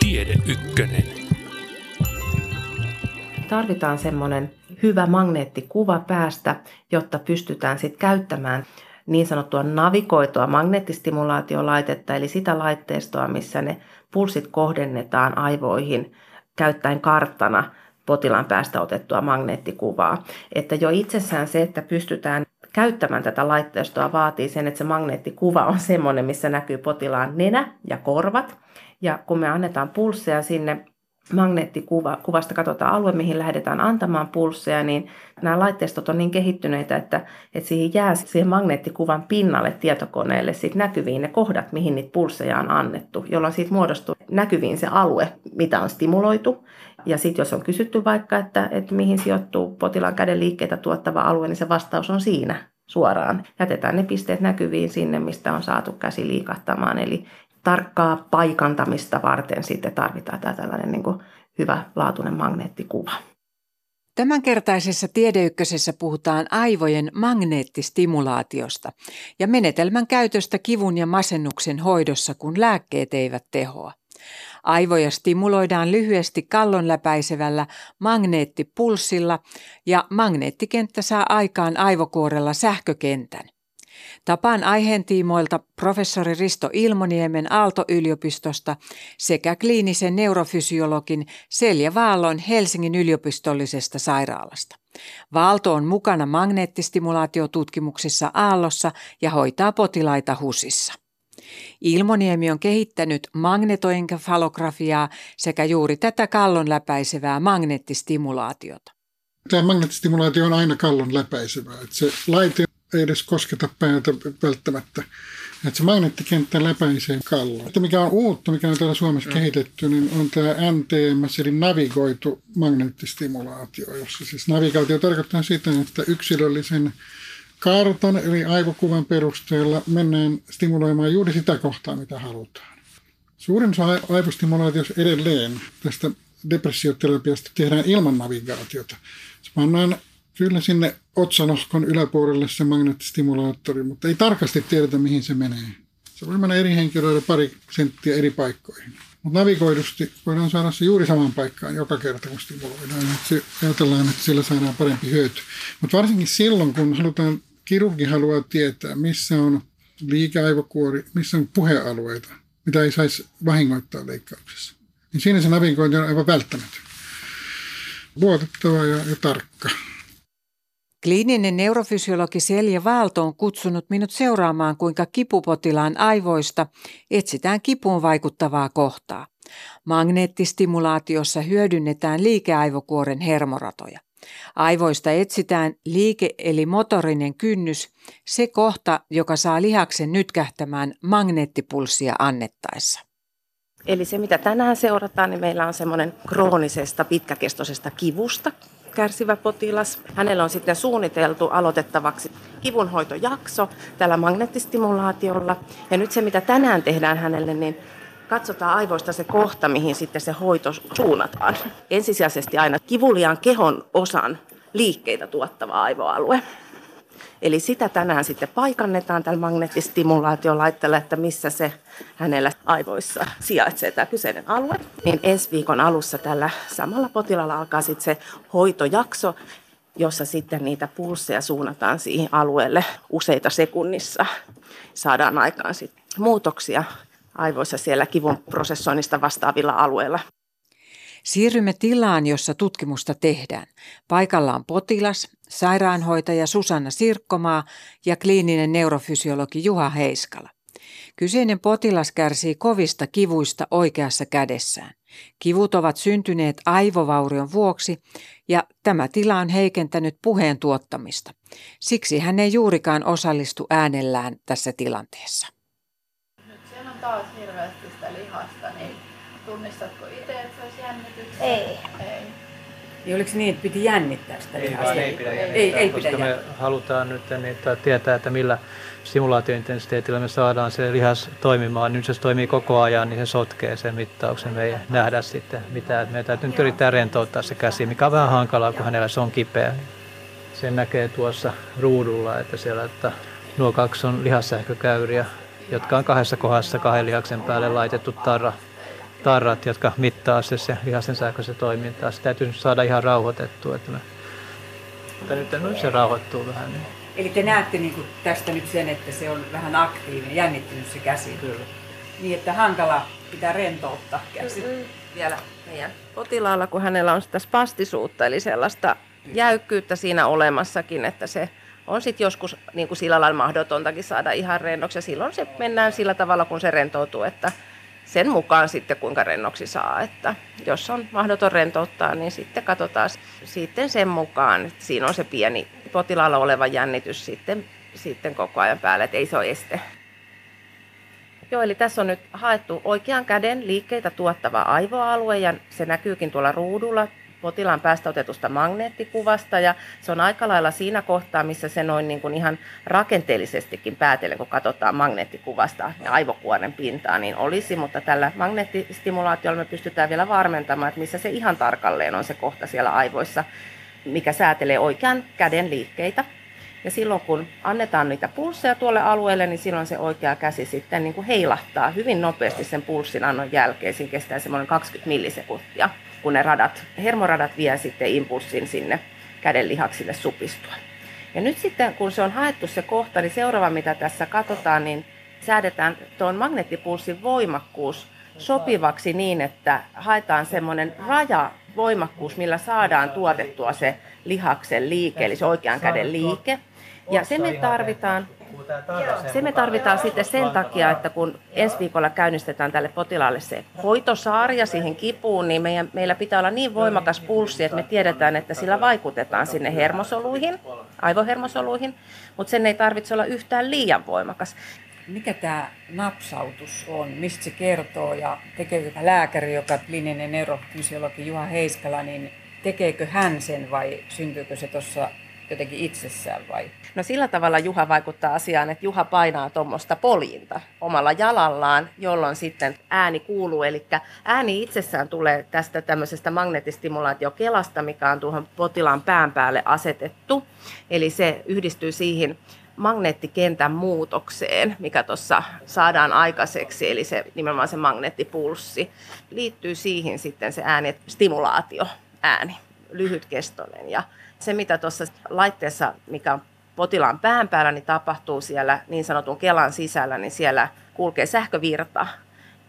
Tiede Ykkönen. Tarvitaan semmoinen hyvä magneettikuva päästä, jotta pystytään sitten käyttämään niin sanottua navigoitua magneettistimulaatiolaitetta, eli sitä laitteistoa, missä ne pulssit kohdennetaan aivoihin käyttäen karttana potilaan päästä otettua magneettikuvaa. Että jo itsessään se, että pystytään käyttämään tätä laitteistoa vaatii sen, että se magneettikuva on semmoinen, missä näkyy potilaan nenä ja korvat. Ja kun me annetaan pulsseja sinne magneettikuvasta katsotaan alue, mihin lähdetään antamaan pulsseja, niin nämä laitteistot on niin kehittyneitä, että, että siihen jää siihen magneettikuvan pinnalle tietokoneelle sit näkyviin ne kohdat, mihin niitä pulsseja on annettu, jolloin siitä muodostuu näkyviin se alue, mitä on stimuloitu. Ja sitten jos on kysytty vaikka, että, että mihin sijoittuu potilaan käden liikkeitä tuottava alue, niin se vastaus on siinä suoraan. Jätetään ne pisteet näkyviin sinne, mistä on saatu käsi liikahtamaan. Eli tarkkaa paikantamista varten sitten tarvitaan tämä tällainen niin kuin hyvä laatuinen magneettikuva. Tämänkertaisessa tiedeykkösessä puhutaan aivojen magneettistimulaatiosta ja menetelmän käytöstä kivun ja masennuksen hoidossa, kun lääkkeet eivät tehoa. Aivoja stimuloidaan lyhyesti kallon läpäisevällä magneettipulssilla ja magneettikenttä saa aikaan aivokuorella sähkökentän. Tapaan aiheen tiimoilta professori Risto Ilmoniemen Aalto-yliopistosta sekä kliinisen neurofysiologin Selja Vaallon Helsingin yliopistollisesta sairaalasta. Vaalto on mukana magneettistimulaatiotutkimuksissa Aallossa ja hoitaa potilaita HUSissa. Ilmoniemi on kehittänyt magnetoenkefalografiaa sekä juuri tätä kallon läpäisevää magneettistimulaatiota. Tämä magneettistimulaatio on aina kallon läpäisevää. Että se laite ei edes kosketa päätä välttämättä. Että se magneettikenttä läpäisee kallon. Että mikä on uutta, mikä on täällä Suomessa mm. kehitetty, niin on tämä NTMS, eli navigoitu magneettistimulaatio, jossa siis navigaatio tarkoittaa sitä, että yksilöllisen kartan eli aivokuvan perusteella mennään stimuloimaan juuri sitä kohtaa, mitä halutaan. Suurin osa aivostimulaatiossa edelleen tästä depressioterapiasta tehdään ilman navigaatiota. Se pannaan kyllä sinne otsalohkon yläpuolelle se magneettistimulaattori, mutta ei tarkasti tiedetä, mihin se menee. Se voi mennä eri henkilöille pari senttiä eri paikkoihin. Mutta navigoidusti voidaan saada se juuri samaan paikkaan joka kerta, kun stimuloidaan. Ajatellaan, että sillä saadaan parempi hyöty. Mutta varsinkin silloin, kun halutaan, kirurgi haluaa tietää, missä on liikeaivokuori, missä on puhealueita, mitä ei saisi vahingoittaa leikkauksessa. Niin siinä se navigointi on aivan välttämätön. Luotettava ja, ja tarkka. Kliininen neurofysiologi Selja Vaalto on kutsunut minut seuraamaan, kuinka kipupotilaan aivoista etsitään kipuun vaikuttavaa kohtaa. Magneettistimulaatiossa hyödynnetään liikeaivokuoren hermoratoja. Aivoista etsitään liike- eli motorinen kynnys, se kohta, joka saa lihaksen nytkähtämään magneettipulssia annettaessa. Eli se, mitä tänään seurataan, niin meillä on semmoinen kroonisesta pitkäkestoisesta kivusta kärsivä potilas. Hänellä on sitten suunniteltu aloitettavaksi kivunhoitojakso tällä magneettistimulaatiolla. Ja nyt se, mitä tänään tehdään hänelle, niin katsotaan aivoista se kohta, mihin sitten se hoito suunnataan. Ensisijaisesti aina kivuliaan kehon osan liikkeitä tuottava aivoalue. Eli sitä tänään sitten paikannetaan tällä magneettistimulaatiolaitteella, että missä se hänellä aivoissa sijaitsee tämä kyseinen alue. Niin ensi viikon alussa tällä samalla potilaalla alkaa sitten se hoitojakso, jossa sitten niitä pulsseja suunnataan siihen alueelle useita sekunnissa. Saadaan aikaan sitten muutoksia aivoissa siellä kivun prosessoinnista vastaavilla alueilla. Siirrymme tilaan, jossa tutkimusta tehdään. Paikalla on potilas, sairaanhoitaja Susanna Sirkkomaa ja kliininen neurofysiologi Juha Heiskala. Kyseinen potilas kärsii kovista kivuista oikeassa kädessään. Kivut ovat syntyneet aivovaurion vuoksi ja tämä tila on heikentänyt puheen tuottamista. Siksi hän ei juurikaan osallistu äänellään tässä tilanteessa. Taas hirveästi sitä lihasta, niin tunnistatko itse, että se olisi jännitys? Ei. Ei. Niin oliko niin, että piti jännittää sitä Ei, lihasta? ei pidä jännittää, ei, ei koska pidä me jännittää. halutaan nyt niin, että tietää, että millä simulaatiointensiteetillä me saadaan se lihas toimimaan. Nyt se toimii koko ajan, niin se sotkee sen mittauksen. Me ei nähdä sitten mitään. Meidän täytyy nyt yrittää rentouttaa se käsi, mikä on vähän hankalaa, kun hänellä se on kipeä. Sen näkee tuossa ruudulla, että siellä että nuo kaksi on lihassähkökäyriä, jotka on kahdessa kohdassa kahden lihaksen päälle laitettu tarra, tarrat, jotka mittaa se, se lihasten sähköistä toimintaa. Se täytyy saada ihan rauhoitettua. Että me, mutta nyt, nyt se rauhoittuu vähän. Niin. Eli te näette niin kuin tästä nyt sen, että se on vähän aktiivinen, jännittynyt se käsi. Kyllä. Niin, että hankala pitää rentouttaa käsi. Mm-hmm. Vielä meidän potilaalla, kun hänellä on sitä spastisuutta, eli sellaista jäykkyyttä siinä olemassakin, että se on sitten joskus niin kuin sillä lailla mahdotontakin saada ihan rennoksi. Ja silloin se mennään sillä tavalla, kun se rentoutuu, että sen mukaan sitten kuinka rennoksi saa. Että jos on mahdoton rentouttaa, niin sitten katsotaan sitten sen mukaan, että siinä on se pieni potilaalla oleva jännitys sitten, sitten koko ajan päällä, että ei se ole este. Joo, eli tässä on nyt haettu oikean käden liikkeitä tuottava aivoalue ja se näkyykin tuolla ruudulla potilaan päästä otetusta magneettikuvasta ja se on aika lailla siinä kohtaa, missä se noin niin kuin ihan rakenteellisestikin päätellen, kun katsotaan magneettikuvasta ja aivokuoren pintaa, niin olisi, mutta tällä magneettistimulaatiolla me pystytään vielä varmentamaan, että missä se ihan tarkalleen on se kohta siellä aivoissa, mikä säätelee oikean käden liikkeitä. Ja silloin kun annetaan niitä pulsseja tuolle alueelle, niin silloin se oikea käsi sitten niin kuin heilahtaa hyvin nopeasti sen pulssin annon jälkeen. Siinä kestää semmoinen 20 millisekuntia kun ne radat, hermoradat vie sitten impulssin sinne käden lihaksille supistua. Ja nyt sitten, kun se on haettu se kohta, niin seuraava mitä tässä katsotaan, niin säädetään tuon magneettipulssin voimakkuus sopivaksi niin, että haetaan semmoinen raja voimakkuus, millä saadaan tuotettua se lihaksen liike, eli se oikean käden liike. Ja se me tarvitaan se me tarvitaan sitten sen takia, että kun ensi viikolla käynnistetään tälle potilaalle se hoitosarja siihen kipuun, niin meidän, meillä pitää olla niin voimakas pulssi, että me tiedetään, että sillä vaikutetaan sinne hermosoluihin, aivohermosoluihin, mutta sen ei tarvitse olla yhtään liian voimakas. Mikä tämä napsautus on? Mistä se kertoo? Ja tekeekö lääkäri, joka klininen neurofysiologi Juha Heiskala, niin tekeekö hän sen vai syntyykö se tuossa jotenkin itsessään vai? No sillä tavalla Juha vaikuttaa asiaan, että Juha painaa tuommoista poljinta omalla jalallaan, jolloin sitten ääni kuuluu. Eli ääni itsessään tulee tästä tämmöisestä magneettistimulaatiokelasta, mikä on tuohon potilaan pään päälle asetettu. Eli se yhdistyy siihen magneettikentän muutokseen, mikä tuossa saadaan aikaiseksi, eli se nimenomaan se magneettipulssi, liittyy siihen sitten se ääni, stimulaatio, ääni, lyhytkestoinen. Ja se, mitä tuossa laitteessa, mikä on potilaan pään päällä, niin tapahtuu siellä niin sanotun kelan sisällä, niin siellä kulkee sähkövirta,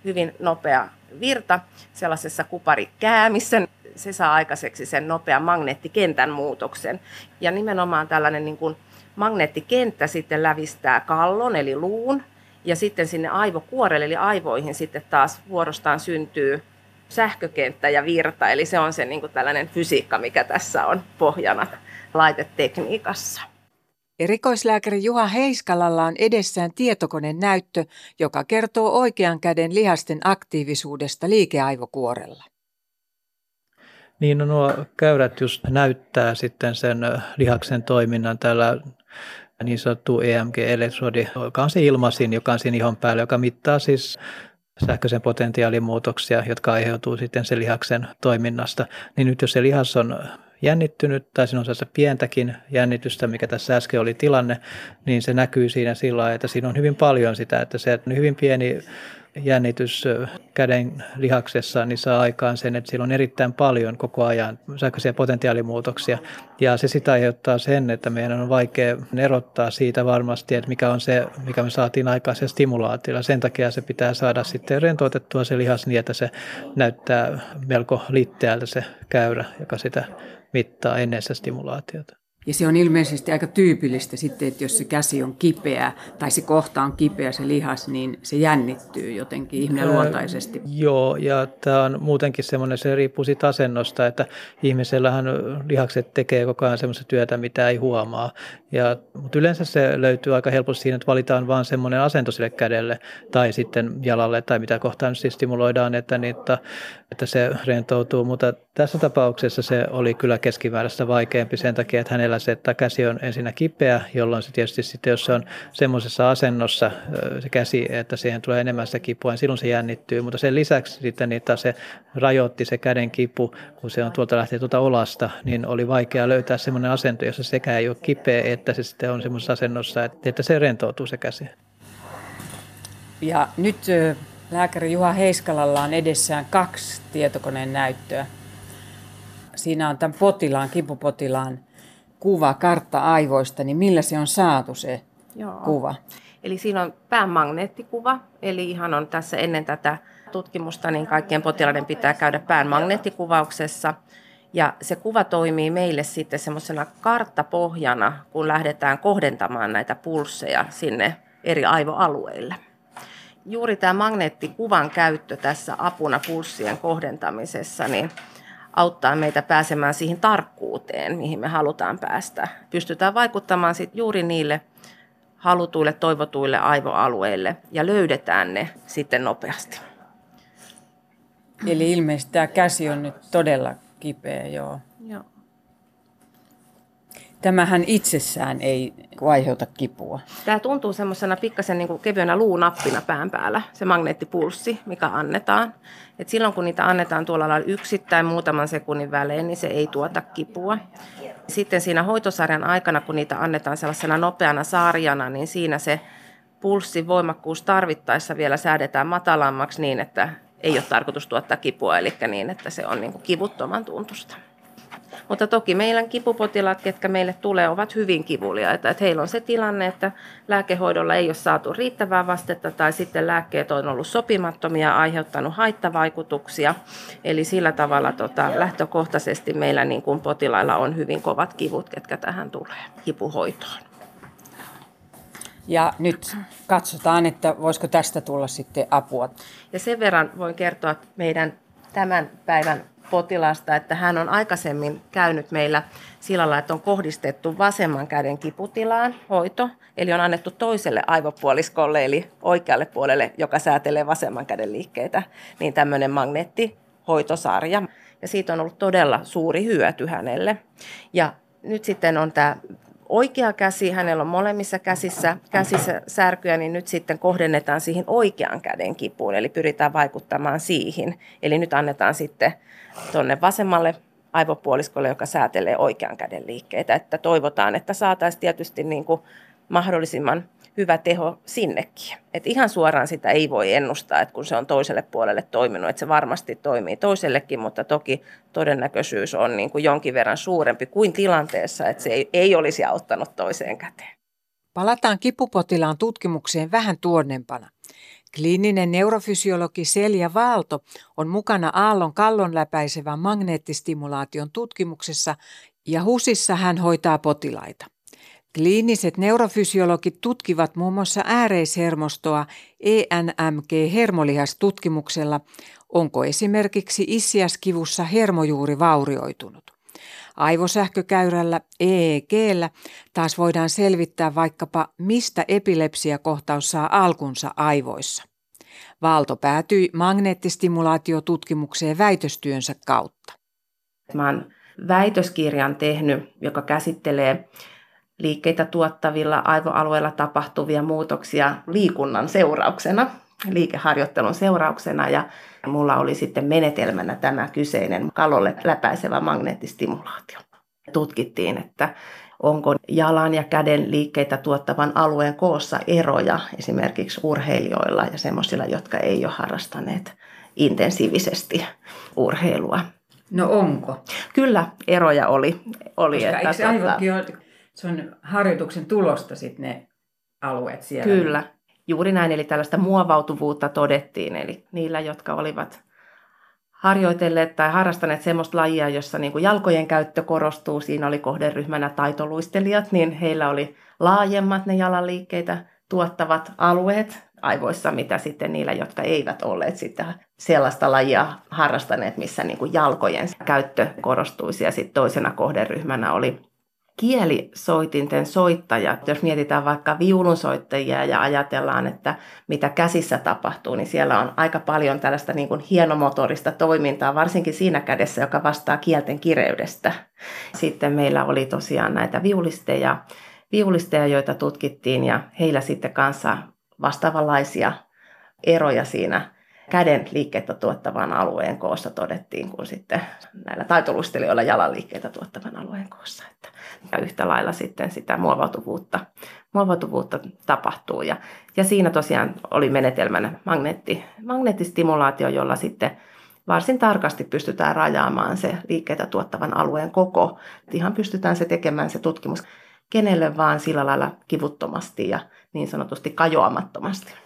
hyvin nopea virta sellaisessa kuparikäämissä. Se saa aikaiseksi sen nopean magneettikentän muutoksen. Ja nimenomaan tällainen niin kuin magneettikenttä sitten lävistää kallon eli luun ja sitten sinne aivokuorelle eli aivoihin sitten taas vuorostaan syntyy sähkökenttä ja virta, eli se on se niin kuin tällainen fysiikka, mikä tässä on pohjana laitetekniikassa. Erikoislääkäri Juha Heiskalalla on edessään tietokoneen näyttö, joka kertoo oikean käden lihasten aktiivisuudesta liikeaivokuorella. Niin, no nuo käyrät just näyttää sitten sen lihaksen toiminnan tällä niin sanottu EMG-elektrodi, joka on se ilmasin, joka on siinä ihon päällä, joka mittaa siis sähköisen potentiaalin muutoksia, jotka aiheutuu sitten sen lihaksen toiminnasta. Niin nyt jos se lihas on jännittynyt tai siinä on sellaista pientäkin jännitystä, mikä tässä äsken oli tilanne, niin se näkyy siinä sillä että siinä on hyvin paljon sitä, että se on hyvin pieni jännitys käden lihaksessa, niin saa aikaan sen, että sillä on erittäin paljon koko ajan sähköisiä potentiaalimuutoksia. Ja se sitä aiheuttaa sen, että meidän on vaikea erottaa siitä varmasti, että mikä on se, mikä me saatiin aikaan se stimulaatiolla. Sen takia se pitää saada sitten rentoutettua se lihas niin, että se näyttää melko litteältä se käyrä, joka sitä mittaa ennen sitä stimulaatiota. Ja se on ilmeisesti aika tyypillistä sitten, että jos se käsi on kipeä tai se kohta on kipeä se lihas, niin se jännittyy jotenkin ihminen luontaisesti. joo, ja tämä on muutenkin semmoinen, se riippuu siitä asennosta, että ihmisellähän lihakset tekee koko ajan semmoista työtä, mitä ei huomaa. Ja, mutta yleensä se löytyy aika helposti siinä, että valitaan vain semmoinen asento sille kädelle tai sitten jalalle tai mitä kohtaan siis stimuloidaan, että, niitä, että se rentoutuu. Mutta Tässä tapauksessa se oli kyllä keskimääräistä vaikeampi sen takia, että hänellä se että käsi on ensinnä kipeä, jolloin se tietysti sitten, jos se on semmoisessa asennossa se käsi, että siihen tulee enemmän sitä kipua, niin silloin se jännittyy. Mutta sen lisäksi sitten niin se rajoitti se käden kipu, kun se on tuolta lähtee tuolta olasta, niin oli vaikea löytää semmoinen asento, jossa sekä ei ole kipeä, että se sitten on semmoisessa asennossa, että se rentoutuu se käsi. Ja nyt lääkäri Juha Heiskalalla on edessään kaksi tietokoneen näyttöä. Siinä on tämän potilaan, kipupotilaan kuva, kartta aivoista, niin millä se on saatu se Joo. kuva? Eli siinä on päänmagneettikuva, eli ihan on tässä ennen tätä tutkimusta, niin kaikkien potilaiden pitää käydä pään magneettikuvauksessa. Ja se kuva toimii meille sitten semmoisena karttapohjana, kun lähdetään kohdentamaan näitä pulsseja sinne eri aivoalueille juuri tämä magneettikuvan käyttö tässä apuna pulssien kohdentamisessa niin auttaa meitä pääsemään siihen tarkkuuteen, mihin me halutaan päästä. Pystytään vaikuttamaan sit juuri niille halutuille, toivotuille aivoalueille ja löydetään ne sitten nopeasti. Eli ilmeisesti tämä käsi on nyt todella kipeä, joo. Joo. Tämähän itsessään ei aiheuta kipua. Tämä tuntuu semmoisena pikkasen niin kevyenä luunappina pään päällä, se magneettipulssi, mikä annetaan. Et silloin kun niitä annetaan tuolla lailla yksittäin muutaman sekunnin välein, niin se ei tuota kipua. Sitten siinä hoitosarjan aikana, kun niitä annetaan sellaisena nopeana sarjana, niin siinä se pulssin voimakkuus tarvittaessa vielä säädetään matalammaksi niin, että ei ole tarkoitus tuottaa kipua, eli niin, että se on niin kuin kivuttoman tuntusta. Mutta toki meidän kipupotilaat, ketkä meille tulee, ovat hyvin kivuliaita. Että heillä on se tilanne, että lääkehoidolla ei ole saatu riittävää vastetta tai sitten lääkkeet on ollut sopimattomia ja aiheuttanut haittavaikutuksia. Eli sillä tavalla tota, lähtökohtaisesti meillä niin kuin potilailla on hyvin kovat kivut, ketkä tähän tulee kipuhoitoon. Ja nyt katsotaan, että voisiko tästä tulla sitten apua. Ja sen verran voin kertoa että meidän tämän päivän potilasta, että hän on aikaisemmin käynyt meillä sillä lailla, että on kohdistettu vasemman käden kiputilaan hoito, eli on annettu toiselle aivopuoliskolle, eli oikealle puolelle, joka säätelee vasemman käden liikkeitä, niin tämmöinen magneettihoitosarja. Ja siitä on ollut todella suuri hyöty hänelle. Ja nyt sitten on tämä oikea käsi, hänellä on molemmissa käsissä, käsissä särkyjä, niin nyt sitten kohdennetaan siihen oikean käden kipuun, eli pyritään vaikuttamaan siihen. Eli nyt annetaan sitten tuonne vasemmalle aivopuoliskolle, joka säätelee oikean käden liikkeitä. Että toivotaan, että saataisiin tietysti niin kuin mahdollisimman hyvä teho sinnekin. Et ihan suoraan sitä ei voi ennustaa, että kun se on toiselle puolelle toiminut, että se varmasti toimii toisellekin, mutta toki todennäköisyys on niin kuin jonkin verran suurempi kuin tilanteessa, että se ei, ei olisi auttanut toiseen käteen. Palataan kipupotilaan tutkimukseen vähän tuonnempana. Kliininen neurofysiologi Selja Vaalto on mukana Aallon kallon läpäisevän magneettistimulaation tutkimuksessa ja HUSissa hän hoitaa potilaita. Kliiniset neurofysiologit tutkivat muun muassa ääreishermostoa ENMG-hermolihastutkimuksella, onko esimerkiksi issiaskivussa hermojuuri vaurioitunut. Aivosähkökäyrällä EEGllä taas voidaan selvittää vaikkapa, mistä epilepsiakohtaus saa alkunsa aivoissa. Valto päätyi magneettistimulaatiotutkimukseen väitöstyönsä kautta. Mä olen väitöskirjan tehnyt, joka käsittelee liikkeitä tuottavilla aivoalueilla tapahtuvia muutoksia liikunnan seurauksena, liikeharjoittelun seurauksena ja mulla oli sitten menetelmänä tämä kyseinen kalolle läpäisevä magneettistimulaatio. Tutkittiin, että onko jalan ja käden liikkeitä tuottavan alueen koossa eroja esimerkiksi urheilijoilla ja semmoisilla, jotka ei ole harrastaneet intensiivisesti urheilua. No onko? Kyllä, eroja oli. oli Koska että, eikö tuota, on harjoituksen tulosta sitten ne alueet siellä. Kyllä, juuri näin. Eli tällaista muovautuvuutta todettiin. Eli niillä, jotka olivat harjoitelleet tai harrastaneet semmoista lajia, jossa niin jalkojen käyttö korostuu, siinä oli kohderyhmänä taitoluistelijat, niin heillä oli laajemmat ne jalanliikkeitä tuottavat alueet aivoissa, mitä sitten niillä, jotka eivät olleet sitä sellaista lajia harrastaneet, missä niin kuin jalkojen käyttö korostuisi. Ja sitten toisena kohderyhmänä oli kielisoitinten soittajat, jos mietitään vaikka viulunsoittajia ja ajatellaan, että mitä käsissä tapahtuu, niin siellä on aika paljon tällaista niin kuin hienomotorista toimintaa, varsinkin siinä kädessä, joka vastaa kielten kireydestä. Sitten meillä oli tosiaan näitä viulisteja, viulisteja joita tutkittiin ja heillä sitten kanssa vastaavanlaisia eroja siinä käden liikkeitä tuottavan alueen koossa todettiin kuin sitten näillä taitolustelijoilla jalan liikkeitä tuottavan alueen koossa. Että, ja yhtä lailla sitten sitä muovautuvuutta, muovautuvuutta tapahtuu. Ja, ja siinä tosiaan oli menetelmänä magneetti, magneettistimulaatio, jolla sitten varsin tarkasti pystytään rajaamaan se liikkeitä tuottavan alueen koko. Ihan pystytään se tekemään se tutkimus kenelle vaan sillä lailla kivuttomasti ja niin sanotusti kajoamattomasti.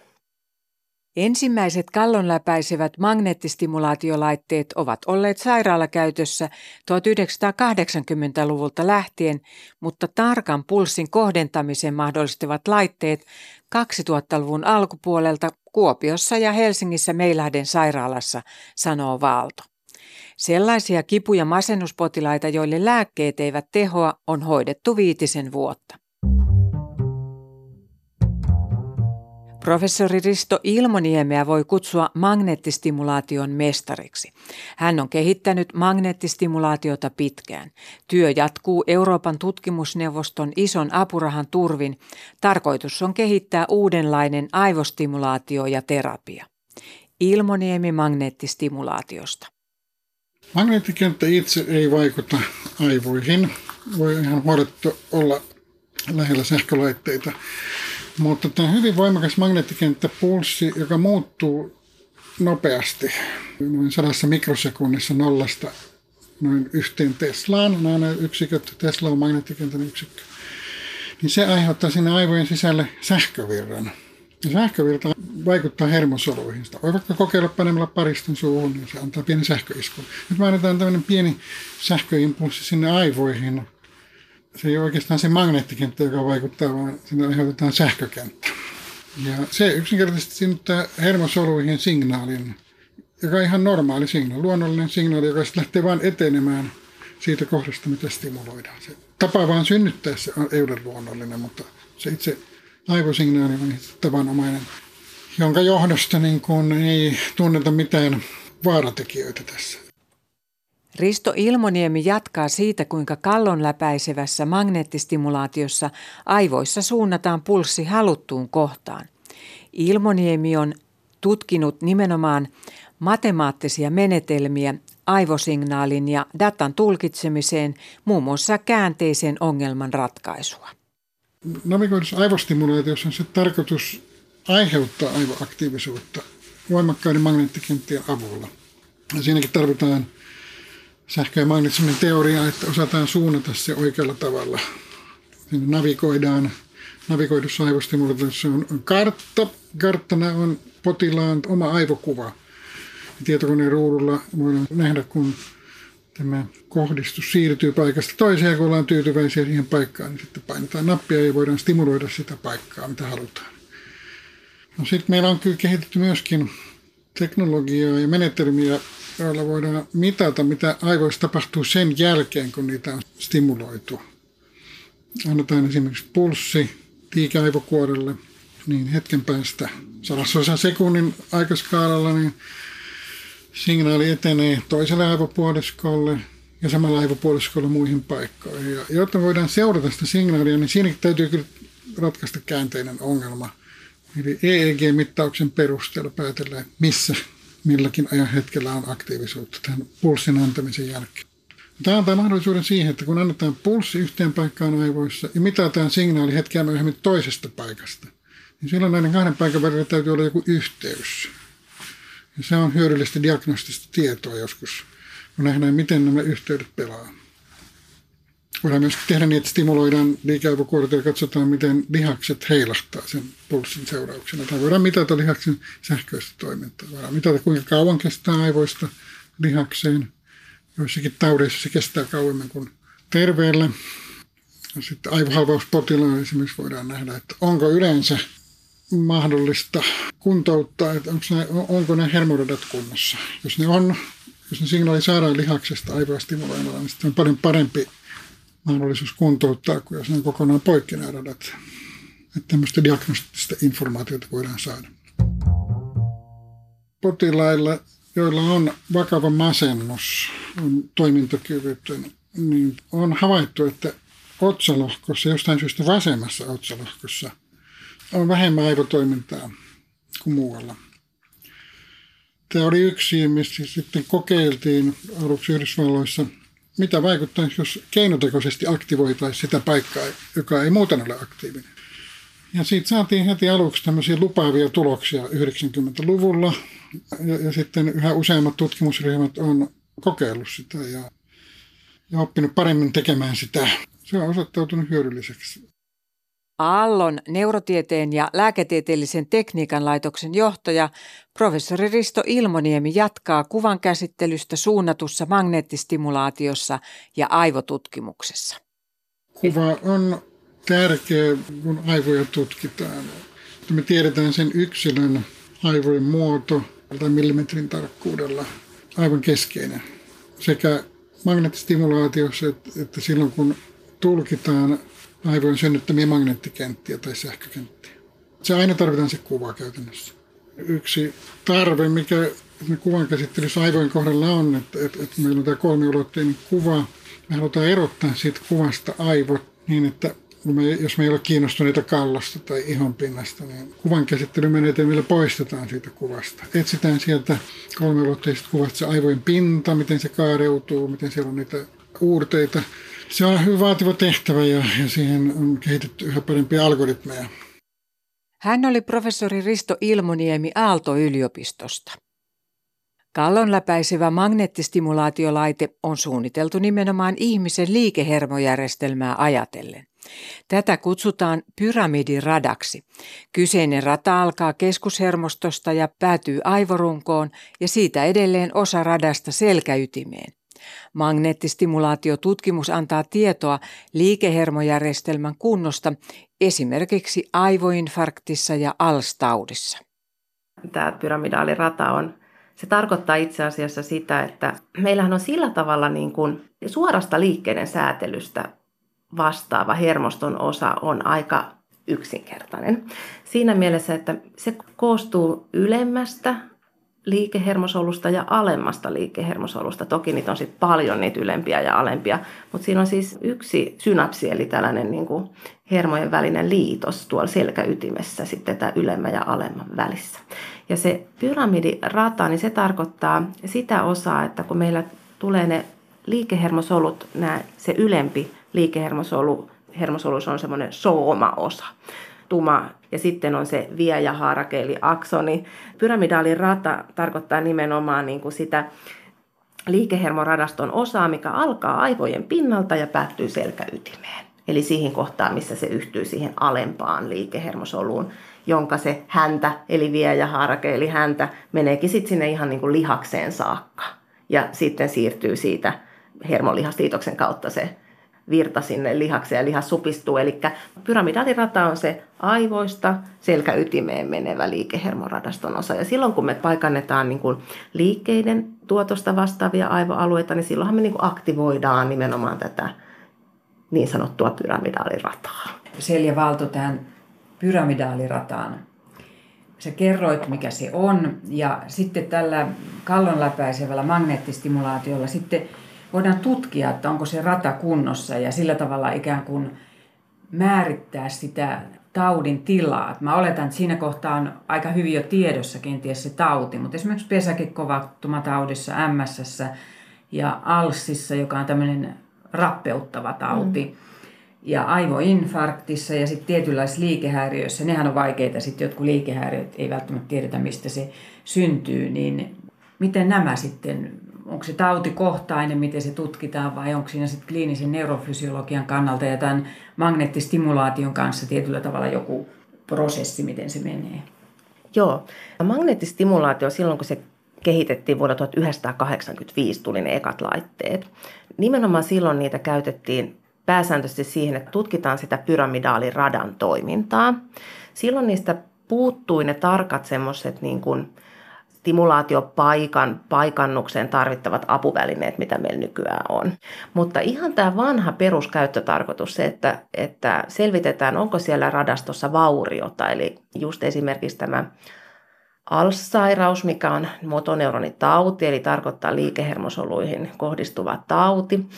Ensimmäiset kallonläpäisevät magneettistimulaatiolaitteet ovat olleet sairaalakäytössä 1980-luvulta lähtien, mutta tarkan pulssin kohdentamisen mahdollistavat laitteet 2000-luvun alkupuolelta Kuopiossa ja Helsingissä Meilahden sairaalassa, sanoo Vaalto. Sellaisia kipu- ja masennuspotilaita, joille lääkkeet eivät tehoa, on hoidettu viitisen vuotta. Professori Risto Ilmoniemeä voi kutsua magneettistimulaation mestariksi. Hän on kehittänyt magneettistimulaatiota pitkään. Työ jatkuu Euroopan tutkimusneuvoston ison apurahan turvin. Tarkoitus on kehittää uudenlainen aivostimulaatio ja terapia. Ilmoniemi magneettistimulaatiosta. Magneettikenttä itse ei vaikuta aivoihin. Voi ihan huolettu olla lähellä sähkölaitteita. Mutta tämä hyvin voimakas magneettikenttäpulssi, joka muuttuu nopeasti, noin sadassa mikrosekunnissa nollasta noin yhteen Teslaan, on yksiköt, Tesla on magneettikentän yksikkö, niin se aiheuttaa sinne aivojen sisälle sähkövirran. Ja sähkövirta vaikuttaa hermosoluihin. Sitä voi vaikka kokeilla panemalla pariston suuhun, niin se antaa pieni sähköiskun. Nyt mä annetaan tämmöinen pieni sähköimpulssi sinne aivoihin, se ei ole oikeastaan se magneettikenttä, joka vaikuttaa, vaan sinne aiheutetaan sähkökenttä. Ja se yksinkertaisesti synnyttää hermosoluihin signaalin, joka on ihan normaali signaali, luonnollinen signaali, joka sitten lähtee vain etenemään siitä kohdasta, mitä stimuloidaan. Se tapa vaan synnyttää se ei ole luonnollinen, mutta se itse aivosignaali on tavanomainen, jonka johdosta niin kun ei tunneta mitään vaaratekijöitä tässä. Risto Ilmoniemi jatkaa siitä, kuinka kallon läpäisevässä magneettistimulaatiossa aivoissa suunnataan pulssi haluttuun kohtaan. Ilmoniemi on tutkinut nimenomaan matemaattisia menetelmiä aivosignaalin ja datan tulkitsemiseen, muun muassa käänteisen ongelman ratkaisua. Navigoidussa aivostimulaatiossa on se tarkoitus aiheuttaa aivoaktiivisuutta voimakkaiden magneettikenttien avulla. Ja siinäkin tarvitaan sähkö- ja magneettismin teoria, että osataan suunnata se oikealla tavalla. Navigoidaan, navigoidussa aivostimulaatiossa on, kartta. Karttana on potilaan oma aivokuva. Tietokoneen ruudulla voidaan nähdä, kun tämä kohdistus siirtyy paikasta toiseen, kun ollaan tyytyväisiä siihen paikkaan, niin sitten painetaan nappia ja voidaan stimuloida sitä paikkaa, mitä halutaan. No sitten meillä on kyllä kehitetty myöskin teknologiaa ja menetelmiä, joilla voidaan mitata, mitä aivoissa tapahtuu sen jälkeen, kun niitä on stimuloitu. Annetaan esimerkiksi pulssi liikeaivokuorelle, niin hetken päästä sadasosa sekunnin aikaskaalalla, niin signaali etenee toiselle aivopuoliskolle ja samalla aivopuoliskolle muihin paikkoihin. Ja jotta voidaan seurata sitä signaalia, niin siinäkin täytyy kyllä ratkaista käänteinen ongelma. Eli EEG-mittauksen perusteella päätellään, missä milläkin ajan hetkellä on aktiivisuutta tämän pulssin antamisen jälkeen. Tämä antaa mahdollisuuden siihen, että kun annetaan pulssi yhteen paikkaan aivoissa ja mitataan signaali hetkeä myöhemmin toisesta paikasta, niin silloin näiden kahden paikan välillä täytyy olla joku yhteys. Ja se on hyödyllistä diagnostista tietoa joskus, kun nähdään, miten nämä yhteydet pelaa. Voidaan myös tehdä niin, että stimuloidaan liikeaivokuorta ja katsotaan, miten lihakset heilahtaa sen pulssin seurauksena. Tai voidaan mitata lihaksen sähköistä toimintaa. Voidaan mitata, kuinka kauan kestää aivoista lihakseen. Joissakin taudeissa se kestää kauemmin kuin terveellä. Sitten aivohalvauspotilaan esimerkiksi voidaan nähdä, että onko yleensä mahdollista kuntouttaa, että onko ne, onko ne hermoradat kunnossa. Jos ne on, jos ne signaali saadaan lihaksesta aivoa stimuloimalla, niin sitten on paljon parempi mahdollisuus kuntouttaa, kun jos on kokonaan poikki nämä radat. Että tämmöistä diagnostista informaatiota voidaan saada. Potilailla, joilla on vakava masennus, on toimintakyvytön, niin on havaittu, että otsalohkossa, jostain syystä vasemmassa otsalohkossa, on vähemmän aivotoimintaa kuin muualla. Tämä oli yksi, missä sitten kokeiltiin aluksi Yhdysvalloissa, mitä vaikuttaisi, jos keinotekoisesti aktivoitaisiin sitä paikkaa, joka ei muuten ole aktiivinen. Ja siitä saatiin heti aluksi tämmöisiä lupaavia tuloksia 90-luvulla. Ja, ja sitten yhä useammat tutkimusryhmät on kokeillut sitä ja, ja oppinut paremmin tekemään sitä. Se on osoittautunut hyödylliseksi. Aallon neurotieteen ja lääketieteellisen tekniikan laitoksen johtaja professori Risto Ilmoniemi jatkaa kuvan käsittelystä suunnatussa magneettistimulaatiossa ja aivotutkimuksessa. Kuva on tärkeä, kun aivoja tutkitaan. Me tiedetään sen yksilön aivojen muoto tai millimetrin tarkkuudella aivan keskeinen. Sekä magneettistimulaatiossa että silloin, kun tulkitaan aivojen synnyttämiä magneettikenttiä tai sähkökenttiä. Se aina tarvitaan se kuva käytännössä. Yksi tarve, mikä kuvan käsittelyssä aivojen kohdalla on, että, että, että meillä on tämä kolmiulotteinen kuva. Me halutaan erottaa siitä kuvasta aivot niin, että me, jos me ei ole kiinnostuneita kallosta tai ihonpinnasta, niin kuvan käsittelymenetelmillä poistetaan siitä kuvasta. Etsitään sieltä kolmiulotteisesta kuvasta se aivojen pinta, miten se kaareutuu, miten siellä on niitä uurteita, se on hyvin vaativa tehtävä ja, ja siihen on kehitetty yhä parempia algoritmeja. Hän oli professori Risto Ilmoniemi Aalto-yliopistosta. Kallon läpäisevä magneettistimulaatiolaite on suunniteltu nimenomaan ihmisen liikehermojärjestelmää ajatellen. Tätä kutsutaan pyramidiradaksi. Kyseinen rata alkaa keskushermostosta ja päätyy aivorunkoon ja siitä edelleen osa radasta selkäytimeen. Magneettistimulaatiotutkimus antaa tietoa liikehermojärjestelmän kunnosta esimerkiksi aivoinfarktissa ja alstaudissa. Tämä pyramidaalirata on, se tarkoittaa itse asiassa sitä, että meillähän on sillä tavalla niin kuin suorasta liikkeiden säätelystä vastaava hermoston osa on aika yksinkertainen. Siinä mielessä, että se koostuu ylemmästä liikehermosolusta ja alemmasta liikehermosolusta. Toki niitä on sitten paljon niitä ylempiä ja alempia, mutta siinä on siis yksi synapsi, eli tällainen niin kuin hermojen välinen liitos tuolla selkäytimessä sitten tämä ylemmän ja alemman välissä. Ja se pyramidirata, niin se tarkoittaa sitä osaa, että kun meillä tulee ne liikehermosolut, nämä, se ylempi liikehermosolu, hermosolu on semmoinen sooma-osa tuma ja sitten on se viejähaarake eli aksoni. Pyramidaalirata tarkoittaa nimenomaan niin kuin sitä liikehermoradaston osaa, mikä alkaa aivojen pinnalta ja päättyy selkäytimeen. Eli siihen kohtaan, missä se yhtyy siihen alempaan liikehermosoluun, jonka se häntä, eli viejähaarake, eli häntä, meneekin sitten sinne ihan niin kuin lihakseen saakka. Ja sitten siirtyy siitä hermolihastiitoksen kautta se virta sinne lihakseen ja lihas supistuu. Eli pyramidaalirata on se aivoista selkäytimeen menevä liikehermoradaston osa. Ja silloin kun me paikannetaan niin kuin liikkeiden tuotosta vastaavia aivoalueita, niin silloinhan me niin kuin aktivoidaan nimenomaan tätä niin sanottua pyramidaalirataa. Selja Valto tähän pyramidaalirataan. Sä kerroit, mikä se on, ja sitten tällä kallon läpäisevällä magneettistimulaatiolla sitten voidaan tutkia, että onko se rata kunnossa ja sillä tavalla ikään kuin määrittää sitä taudin tilaa. Mä oletan, että siinä kohtaa on aika hyvin jo tiedossa kenties se tauti, mutta esimerkiksi pesäkekovattumataudissa, MS ja ALSissa, joka on tämmöinen rappeuttava tauti, mm. ja aivoinfarktissa ja sitten tietynlaisissa liikehäiriöissä, nehän on vaikeita, sitten jotkut liikehäiriöt ei välttämättä tiedetä, mistä se syntyy, niin miten nämä sitten onko se tautikohtainen, miten se tutkitaan vai onko siinä sitten kliinisen neurofysiologian kannalta ja tämän magneettistimulaation kanssa tietyllä tavalla joku prosessi, miten se menee? Joo. Magneettistimulaatio silloin, kun se kehitettiin vuonna 1985, tuli ne ekat laitteet. Nimenomaan silloin niitä käytettiin pääsääntöisesti siihen, että tutkitaan sitä pyramidaaliradan toimintaa. Silloin niistä puuttui ne tarkat semmoiset niin kuin stimulaatiopaikan paikannukseen tarvittavat apuvälineet, mitä meillä nykyään on. Mutta ihan tämä vanha peruskäyttötarkoitus, se, että, että selvitetään, onko siellä radastossa vauriota, eli just esimerkiksi tämä ALS-sairaus, mikä on motoneuronitauti, eli tarkoittaa liikehermosoluihin kohdistuva tauti.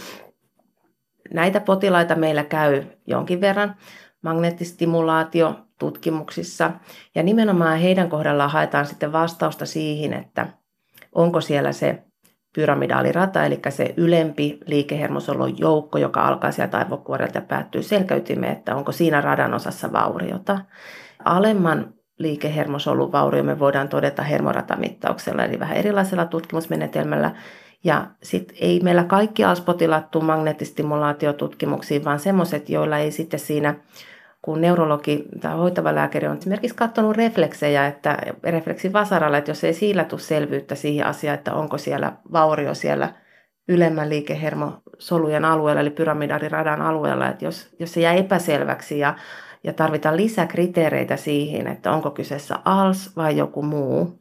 Näitä potilaita meillä käy jonkin verran magneettistimulaatio tutkimuksissa. Ja nimenomaan heidän kohdallaan haetaan sitten vastausta siihen, että onko siellä se pyramidaalirata, eli se ylempi liikehermosolun joukko, joka alkaa sieltä aivokuorelta ja päättyy selkäytimeen, että onko siinä radan osassa vauriota. Alemman liikehermosolun vaurio me voidaan todeta hermoratamittauksella, eli vähän erilaisella tutkimusmenetelmällä. Ja sitten ei meillä kaikki ALS-potilaat tule magneettistimulaatiotutkimuksiin, vaan semmoiset, joilla ei sitten siinä kun neurologi tai hoitava lääkäri on esimerkiksi katsonut refleksejä, että refleksin vasaralla, että jos ei sillä tule selvyyttä siihen asiaan, että onko siellä vaurio siellä ylemmän liikehermosolujen alueella, eli pyramidaaliradan alueella, että jos, jos se jää epäselväksi ja, ja tarvitaan lisäkriteereitä siihen, että onko kyseessä ALS vai joku muu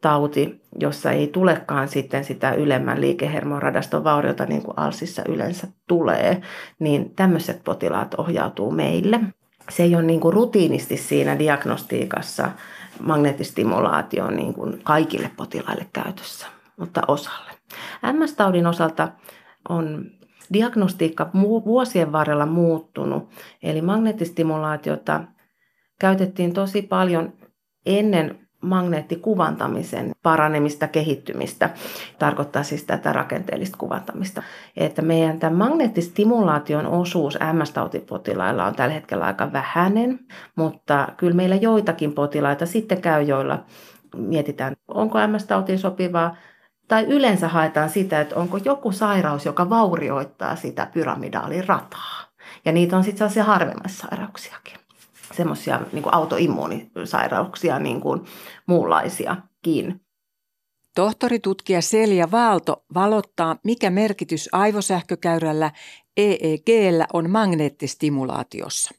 tauti, jossa ei tulekaan sitten sitä ylemmän liikehermoradaston vauriota, niin kuin ALSissa yleensä tulee, niin tämmöiset potilaat ohjautuu meille se ei ole niin kuin rutiinisti siinä diagnostiikassa magneettistimulaatio niin kuin kaikille potilaille käytössä, mutta osalle. MS-taudin osalta on diagnostiikka vuosien varrella muuttunut, eli magneettistimulaatiota käytettiin tosi paljon ennen magneettikuvantamisen paranemista, kehittymistä, tarkoittaa siis tätä rakenteellista kuvantamista. Että meidän tämän magneettistimulaation osuus MS-tautipotilailla on tällä hetkellä aika vähäinen, mutta kyllä meillä joitakin potilaita sitten käy, joilla mietitään, onko MS-tautiin sopivaa, tai yleensä haetaan sitä, että onko joku sairaus, joka vaurioittaa sitä pyramidaalirataa. Ja niitä on sitten sellaisia harvemmassa sairauksiakin semmoisia niin autoimmuunisairauksia niin kuin muunlaisiakin. Tohtoritutkija Selja Vaalto valottaa, mikä merkitys aivosähkökäyrällä EEGllä on magneettistimulaatiossa.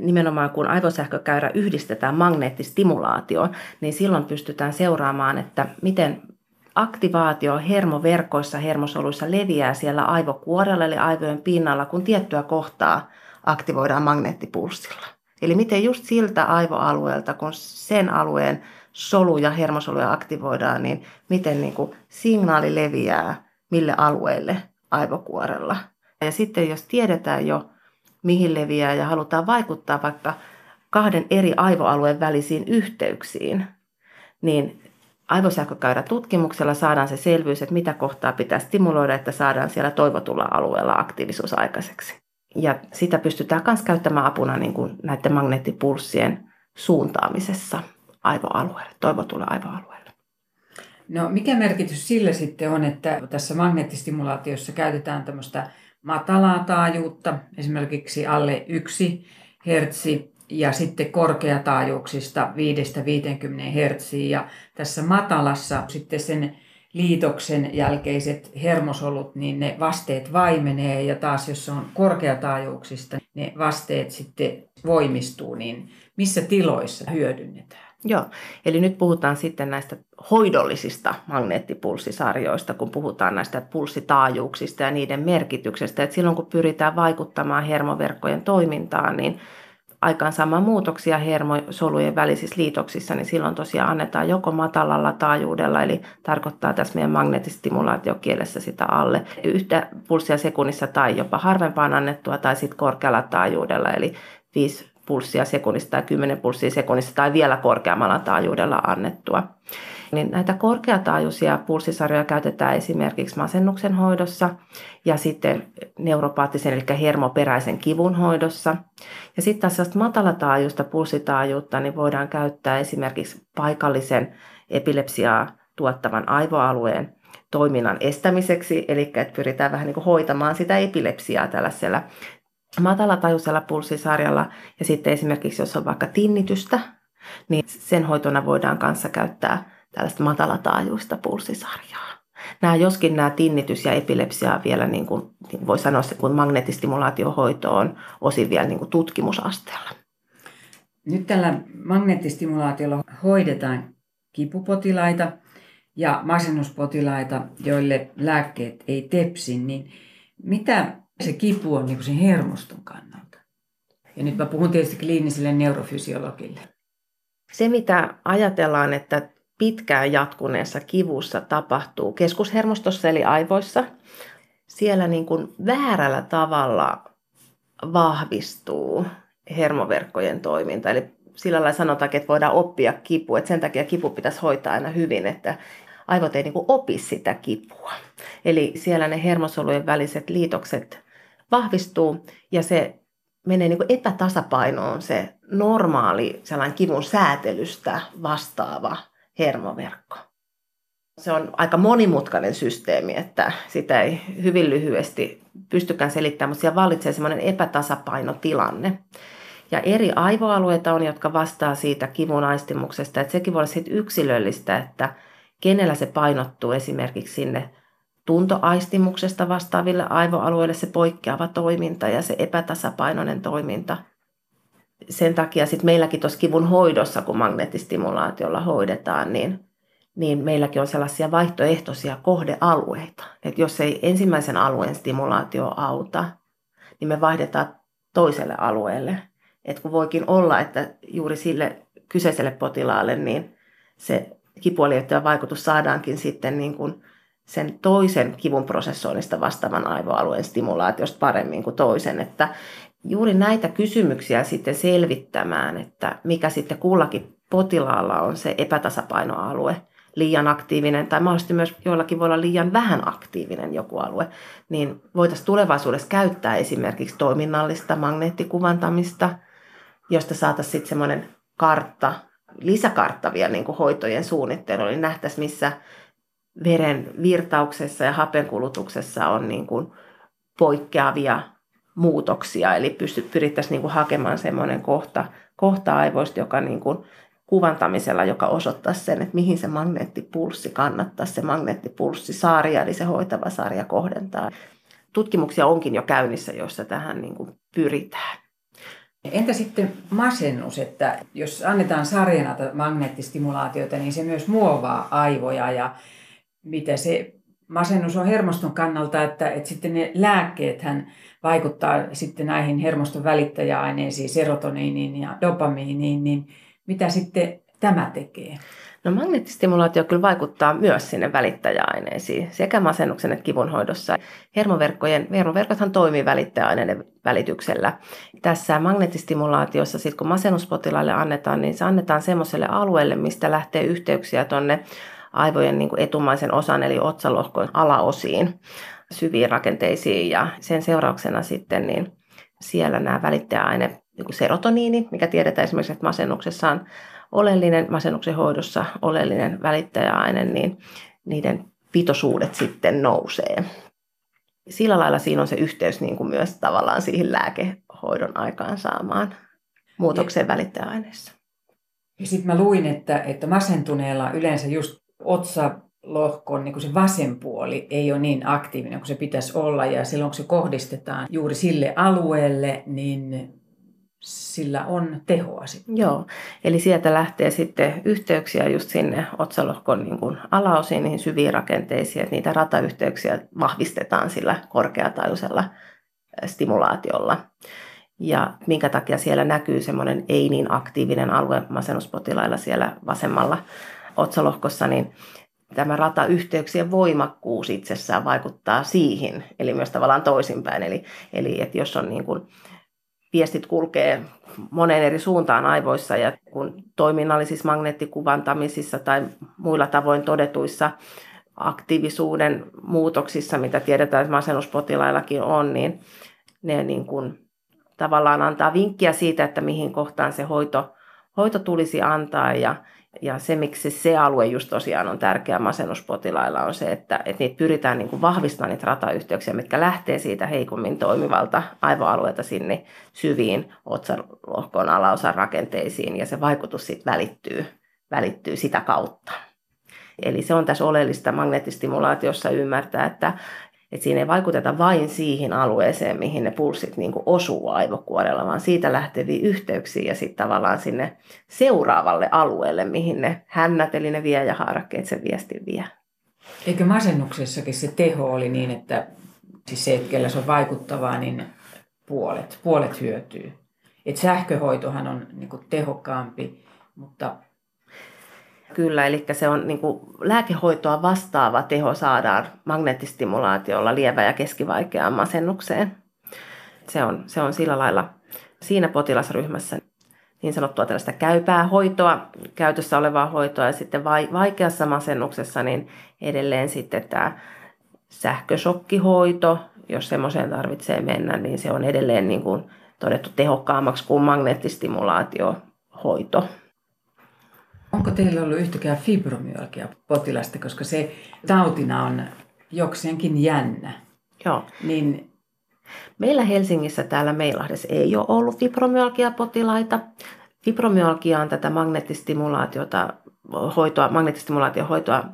Nimenomaan kun aivosähkökäyrä yhdistetään magneettistimulaatioon, niin silloin pystytään seuraamaan, että miten aktivaatio hermoverkoissa, hermosoluissa leviää siellä aivokuorella eli aivojen pinnalla, kun tiettyä kohtaa aktivoidaan magneettipulssilla. Eli miten just siltä aivoalueelta, kun sen alueen soluja, hermosoluja aktivoidaan, niin miten niin kuin signaali leviää mille alueelle aivokuorella. Ja sitten jos tiedetään jo, mihin leviää ja halutaan vaikuttaa vaikka kahden eri aivoalueen välisiin yhteyksiin, niin tutkimuksella saadaan se selvyys, että mitä kohtaa pitää stimuloida, että saadaan siellä toivotulla alueella aktiivisuus aikaiseksi. Ja sitä pystytään myös käyttämään apuna niin kuin näiden magneettipulssien suuntaamisessa aivoalueelle, toivotulle aivoalueelle. No mikä merkitys sillä sitten on, että tässä magneettistimulaatiossa käytetään tämmöistä matalaa taajuutta, esimerkiksi alle 1 hertsi ja sitten korkeataajuuksista 5-50 Hz. Ja tässä matalassa sitten sen liitoksen jälkeiset hermosolut, niin ne vasteet vaimenee ja taas jos on korkeataajuuksista, ne vasteet sitten voimistuu, niin missä tiloissa hyödynnetään? Joo, eli nyt puhutaan sitten näistä hoidollisista magneettipulssisarjoista, kun puhutaan näistä pulssitaajuuksista ja niiden merkityksestä. Et silloin kun pyritään vaikuttamaan hermoverkkojen toimintaan, niin aikaansaamaan muutoksia hermosolujen välisissä liitoksissa, niin silloin tosiaan annetaan joko matalalla taajuudella, eli tarkoittaa tässä meidän magneettistimulaatiokielessä sitä alle yhtä pulssia sekunnissa tai jopa harvempaan annettua, tai sitten korkealla taajuudella, eli 5 pulssia sekunnissa tai 10 pulssia sekunnissa tai vielä korkeammalla taajuudella annettua. Niin näitä korkeataajuisia pulssisarjoja käytetään esimerkiksi masennuksen hoidossa ja sitten neuropaattisen eli hermoperäisen kivun hoidossa. Ja sitten taas matalataajuista pulssitaajuutta niin voidaan käyttää esimerkiksi paikallisen epilepsiaa tuottavan aivoalueen toiminnan estämiseksi, eli että pyritään vähän niin kuin hoitamaan sitä epilepsiaa tällaisella matalatajuisella pulssisarjalla. Ja sitten esimerkiksi jos on vaikka tinnitystä, niin sen hoitona voidaan kanssa käyttää tällaista matalataajuista pulssisarjaa. Nämä, joskin nämä tinnitys ja epilepsia on vielä, niin kuin, niin voi sanoa, kun magneettistimulaatiohoito on osin vielä niin kuin tutkimusasteella. Nyt tällä magneettistimulaatiolla hoidetaan kipupotilaita ja masennuspotilaita, joille lääkkeet ei tepsi, niin mitä se kipu on niin sen hermoston kannalta? Ja nyt mä puhun tietysti kliinisille neurofysiologille. Se, mitä ajatellaan, että pitkään jatkuneessa kivussa tapahtuu keskushermostossa eli aivoissa, siellä niin kuin väärällä tavalla vahvistuu hermoverkkojen toiminta. Eli sillä lailla sanotaan, että voidaan oppia kipu, että sen takia kipu pitäisi hoitaa aina hyvin, että aivot ei niin kuin opi sitä kipua. Eli siellä ne hermosolujen väliset liitokset vahvistuu ja se menee niin kuin epätasapainoon se normaali sellainen kivun säätelystä vastaava hermoverkko. Se on aika monimutkainen systeemi, että sitä ei hyvin lyhyesti pystykään selittämään, mutta siellä vallitsee semmoinen epätasapainotilanne. Ja eri aivoalueita on, jotka vastaa siitä kivun aistimuksesta. Että sekin voi olla sitten yksilöllistä, että kenellä se painottuu esimerkiksi sinne tuntoaistimuksesta vastaaville aivoalueille se poikkeava toiminta ja se epätasapainoinen toiminta. Sen takia sitten meilläkin tuossa kivun hoidossa, kun magneettistimulaatiolla hoidetaan, niin, niin meilläkin on sellaisia vaihtoehtoisia kohdealueita. Että jos ei ensimmäisen alueen stimulaatio auta, niin me vaihdetaan toiselle alueelle. Että kun voikin olla, että juuri sille kyseiselle potilaalle niin se kipua vaikutus saadaankin sitten niin kuin sen toisen kivun prosessoinnista vastaavan aivoalueen stimulaatiosta paremmin kuin toisen. Että juuri näitä kysymyksiä sitten selvittämään, että mikä sitten kullakin potilaalla on se epätasapainoalue, liian aktiivinen tai mahdollisesti myös joillakin voi olla liian vähän aktiivinen joku alue, niin voitaisiin tulevaisuudessa käyttää esimerkiksi toiminnallista magneettikuvantamista, josta saataisiin sitten semmoinen kartta, lisäkarttavia niin kuin hoitojen suunnittelu, niin nähtäisiin missä veren virtauksessa ja hapenkulutuksessa on niin kuin poikkeavia muutoksia, eli pysty, pyrittäisiin niin kuin hakemaan semmoinen kohta, kohta aivoista, joka niin kuin kuvantamisella, joka osoittaa sen, että mihin se magneettipulssi kannattaa, se magneettipulssisarja, eli se hoitava sarja kohdentaa. Tutkimuksia onkin jo käynnissä, joissa tähän niin kuin pyritään. Entä sitten masennus, että jos annetaan sarjana magneettistimulaatioita, niin se myös muovaa aivoja ja mitä se masennus on hermoston kannalta, että, että sitten ne lääkkeet hän vaikuttaa sitten näihin hermoston välittäjäaineisiin, serotoniiniin ja dopamiiniin, niin mitä sitten tämä tekee? No magneettistimulaatio kyllä vaikuttaa myös sinne välittäjäaineisiin, sekä masennuksen että kivunhoidossa. Hermoverkkojen, hermoverkothan toimii välittäjäaineiden välityksellä. Tässä magneettistimulaatiossa, sit kun masennuspotilaille annetaan, niin se annetaan semmoiselle alueelle, mistä lähtee yhteyksiä tuonne aivojen niin kuin etumaisen osan eli otsalohkon alaosiin, syviin rakenteisiin ja sen seurauksena sitten niin siellä nämä välittäjäaine, niin kuin serotoniini, mikä tiedetään esimerkiksi, että masennuksessa on oleellinen, masennuksen hoidossa oleellinen välittäjäaine, niin niiden pitoisuudet sitten nousee. Sillä lailla siinä on se yhteys niin kuin myös tavallaan siihen lääkehoidon aikaan saamaan muutoksen välittäjäaineessa. Ja sitten mä luin, että, että masentuneella yleensä just otsalohkon niin se vasen puoli ei ole niin aktiivinen kuin se pitäisi olla. Ja silloin kun se kohdistetaan juuri sille alueelle, niin sillä on tehoa sitten. Joo, eli sieltä lähtee sitten yhteyksiä just sinne otsalohkon niin kuin alaosiin, niihin syviin rakenteisiin, että niitä ratayhteyksiä vahvistetaan sillä korkeatajuisella stimulaatiolla. Ja minkä takia siellä näkyy semmoinen ei niin aktiivinen alue masennuspotilailla siellä vasemmalla otsalohkossa, niin tämä ratayhteyksien voimakkuus itsessään vaikuttaa siihen, eli myös tavallaan toisinpäin. Eli, eli että jos on niin kuin, viestit kulkee moneen eri suuntaan aivoissa ja kun toiminnallisissa magneettikuvantamisissa tai muilla tavoin todetuissa aktiivisuuden muutoksissa, mitä tiedetään, että masennuspotilaillakin on, niin ne niin kuin tavallaan antaa vinkkiä siitä, että mihin kohtaan se hoito, hoito tulisi antaa ja, ja se, miksi se alue just tosiaan on tärkeä masennuspotilailla, on se, että, että niitä pyritään niin kuin vahvistamaan niitä ratayhteyksiä, mitkä lähtee siitä heikommin toimivalta aivoalueelta sinne syviin otsalohkoon alaosan rakenteisiin, ja se vaikutus sitten välittyy, välittyy sitä kautta. Eli se on tässä oleellista magneettistimulaatiossa ymmärtää, että, että siinä ei vaikuteta vain siihen alueeseen, mihin ne pulssit niin osuu aivokuorella, vaan siitä lähteviä yhteyksiä ja sitten tavallaan sinne seuraavalle alueelle, mihin ne hännät eli ne viejähaarakkeet sen viestin vie. Eikö masennuksessakin se teho oli niin, että siis se, että kellä se on vaikuttavaa, niin puolet, puolet hyötyy. Et sähköhoitohan on niin tehokkaampi, mutta Kyllä, eli se on niin kuin, lääkehoitoa vastaava teho saadaan magneettistimulaatiolla lievä- ja keskivaikeaan masennukseen. Se on, se on sillä lailla siinä potilasryhmässä niin sanottua tällaista käypää hoitoa, käytössä olevaa hoitoa ja sitten vaikeassa masennuksessa niin edelleen sitten tämä sähkösokkihoito, jos semmoiseen tarvitsee mennä, niin se on edelleen niin kuin todettu tehokkaammaksi kuin magneettistimulaatiohoito. Onko teillä ollut yhtäkään fibromyalgia potilasta, koska se tautina on jokseenkin jännä? Joo. Niin Meillä Helsingissä täällä Meilahdessa ei ole ollut fibromyalgia-potilaita. Fibromyalgia on tätä magneettistimulaatiota, hoitoa, magneettistimulaatiohoitoa,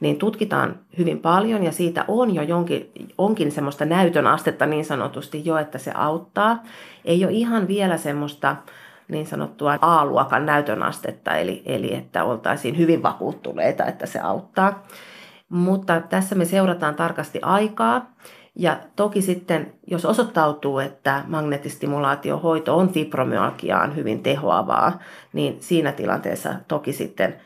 niin tutkitaan hyvin paljon ja siitä on jo jonkin, onkin semmoista näytön astetta niin sanotusti jo, että se auttaa. Ei ole ihan vielä semmoista niin sanottua A-luokan näytön astetta, eli, eli että oltaisiin hyvin vakuuttuneita, että se auttaa. Mutta tässä me seurataan tarkasti aikaa. Ja toki sitten, jos osoittautuu, että magneettistimulaatiohoito on fibromyalgiaan hyvin tehoavaa, niin siinä tilanteessa toki sitten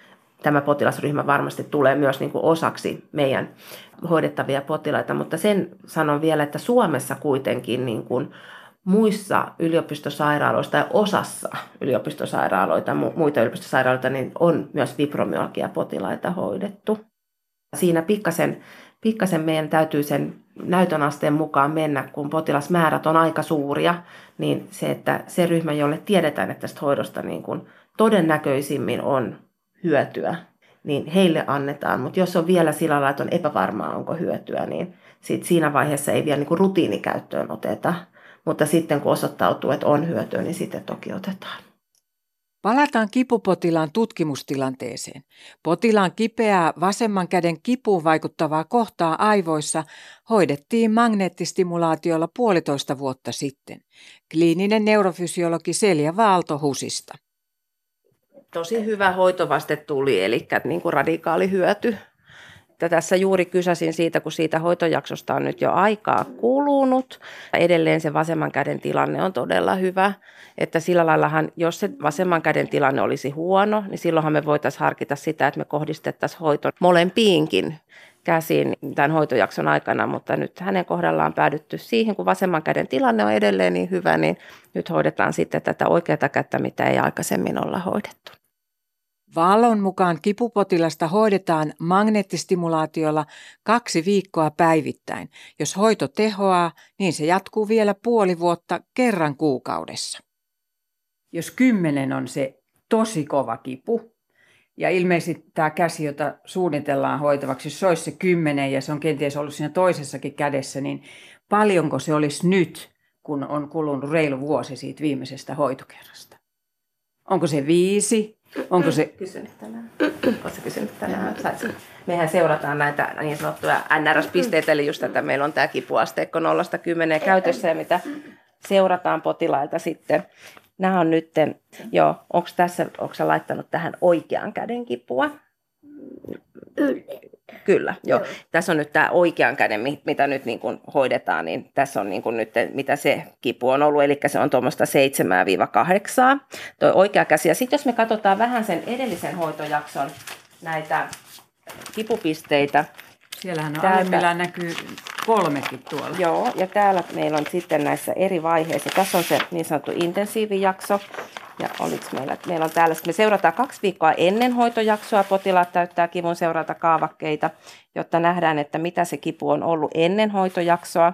tämä potilasryhmä varmasti tulee myös niin kuin osaksi meidän hoidettavia potilaita. Mutta sen sanon vielä, että Suomessa kuitenkin niin kuin muissa yliopistosairaaloissa tai osassa yliopistosairaaloita, muita yliopistosairaaloita, niin on myös fibromyalgia-potilaita hoidettu. Siinä pikkasen, pikkasen meidän täytyy sen näytön asteen mukaan mennä, kun potilasmäärät on aika suuria, niin se, että se ryhmä, jolle tiedetään, että tästä hoidosta niin kuin todennäköisimmin on hyötyä, niin heille annetaan. Mutta jos on vielä sillä lailla, että on epävarmaa, onko hyötyä, niin sit siinä vaiheessa ei vielä niin kuin rutiinikäyttöön oteta mutta sitten kun osoittautuu, että on hyötyä, niin sitten toki otetaan. Palataan kipupotilaan tutkimustilanteeseen. Potilaan kipeää vasemman käden kipuun vaikuttavaa kohtaa aivoissa hoidettiin magneettistimulaatiolla puolitoista vuotta sitten. Kliininen neurofysiologi Selja Vaalto Husista. Tosi hyvä hoitovaste tuli, eli niin kuin radikaali hyöty tässä juuri kysäsin siitä, kun siitä hoitojaksosta on nyt jo aikaa kulunut. Edelleen se vasemman käden tilanne on todella hyvä. Että sillä laillahan, jos se vasemman käden tilanne olisi huono, niin silloinhan me voitaisiin harkita sitä, että me kohdistettaisiin hoito molempiinkin käsiin tämän hoitojakson aikana, mutta nyt hänen kohdallaan päädytty siihen, kun vasemman käden tilanne on edelleen niin hyvä, niin nyt hoidetaan sitten tätä oikeata kättä, mitä ei aikaisemmin olla hoidettu. Vaalon mukaan kipupotilasta hoidetaan magneettistimulaatiolla kaksi viikkoa päivittäin. Jos hoito tehoaa, niin se jatkuu vielä puoli vuotta kerran kuukaudessa. Jos kymmenen on se tosi kova kipu, ja ilmeisesti tämä käsi, jota suunnitellaan hoitavaksi, jos se olisi se kymmenen ja se on kenties ollut siinä toisessakin kädessä, niin paljonko se olisi nyt, kun on kulunut reilu vuosi siitä viimeisestä hoitokerrasta? Onko se viisi, Onko se... Kysynyt tänään. Oletko kysynyt tänään? Saitko? Mehän seurataan näitä niin sanottuja NRS-pisteitä, eli just että meillä on tämä kipuasteikko 0-10 käytössä ja mitä seurataan potilailta sitten. Nämä on nyt, joo, onko tässä, onko laittanut tähän oikean käden kipua? Kyllä, joo. joo. Tässä on nyt tämä oikean käden, mitä nyt niin kuin hoidetaan, niin tässä on niin kuin nyt, mitä se kipu on ollut, eli se on tuommoista 7-8, tuo oikea käsi. Ja sitten jos me katsotaan vähän sen edellisen hoitojakson näitä kipupisteitä. Siellähän on täältä, alemmillaan näkyy kolmekin tuolla. Joo, ja täällä meillä on sitten näissä eri vaiheissa. Tässä on se niin sanottu intensiivijakso, ja oliks meillä, meillä on täällä, me seurataan kaksi viikkoa ennen hoitojaksoa, potilaat täyttää kivun seurata kaavakkeita, jotta nähdään, että mitä se kipu on ollut ennen hoitojaksoa.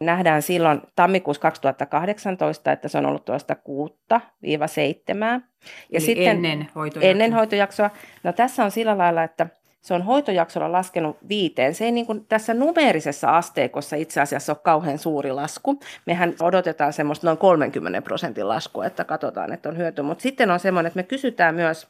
Nähdään silloin tammikuussa 2018, että se on ollut tuosta 6-7. Ja Eli sitten ennen hoitojaksoa. ennen hoitojaksoa. No tässä on sillä lailla, että se on hoitojaksolla laskenut viiteen. Se ei niin kuin tässä numeerisessa asteikossa itse asiassa ole kauhean suuri lasku. Mehän odotetaan semmoista noin 30 prosentin laskua, että katsotaan, että on hyöty. Mutta sitten on semmoinen, että me kysytään myös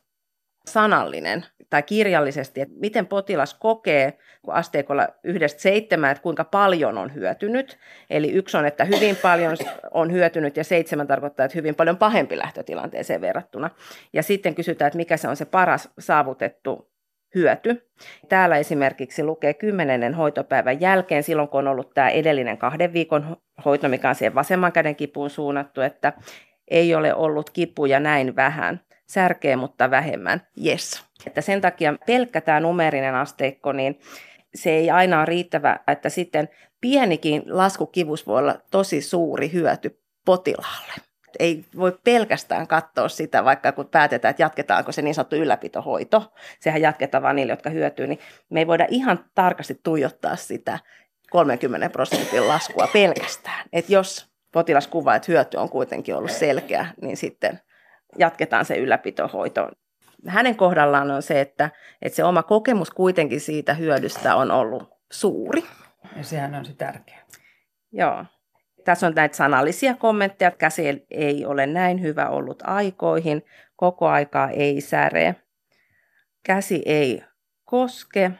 sanallinen tai kirjallisesti, että miten potilas kokee kun asteikolla yhdestä seitsemään, että kuinka paljon on hyötynyt. Eli yksi on, että hyvin paljon on hyötynyt ja seitsemän tarkoittaa, että hyvin paljon pahempi lähtötilanteeseen verrattuna. Ja sitten kysytään, että mikä se on se paras saavutettu hyöty. Täällä esimerkiksi lukee kymmenennen hoitopäivän jälkeen, silloin kun on ollut tämä edellinen kahden viikon hoito, mikä on siihen vasemman käden kipuun suunnattu, että ei ole ollut kipuja näin vähän. Särkee, mutta vähemmän. Yes. Että sen takia pelkkä tämä numerinen asteikko, niin se ei aina ole riittävä, että sitten pienikin laskukivus voi olla tosi suuri hyöty potilaalle. Ei voi pelkästään katsoa sitä, vaikka kun päätetään, että jatketaanko se niin sanottu ylläpitohoito, sehän jatketaan vain niille, jotka hyötyy, niin me ei voida ihan tarkasti tuijottaa sitä 30 prosentin laskua pelkästään. Että jos potilas kuvaa, että hyöty on kuitenkin ollut selkeä, niin sitten jatketaan se ylläpitohoito hänen kohdallaan on se, että, että se oma kokemus kuitenkin siitä hyödystä on ollut suuri. Ja sehän on se tärkeä. Joo. Tässä on näitä sanallisia kommentteja, että käsi ei ole näin hyvä ollut aikoihin, koko aikaa ei säre, käsi ei koske,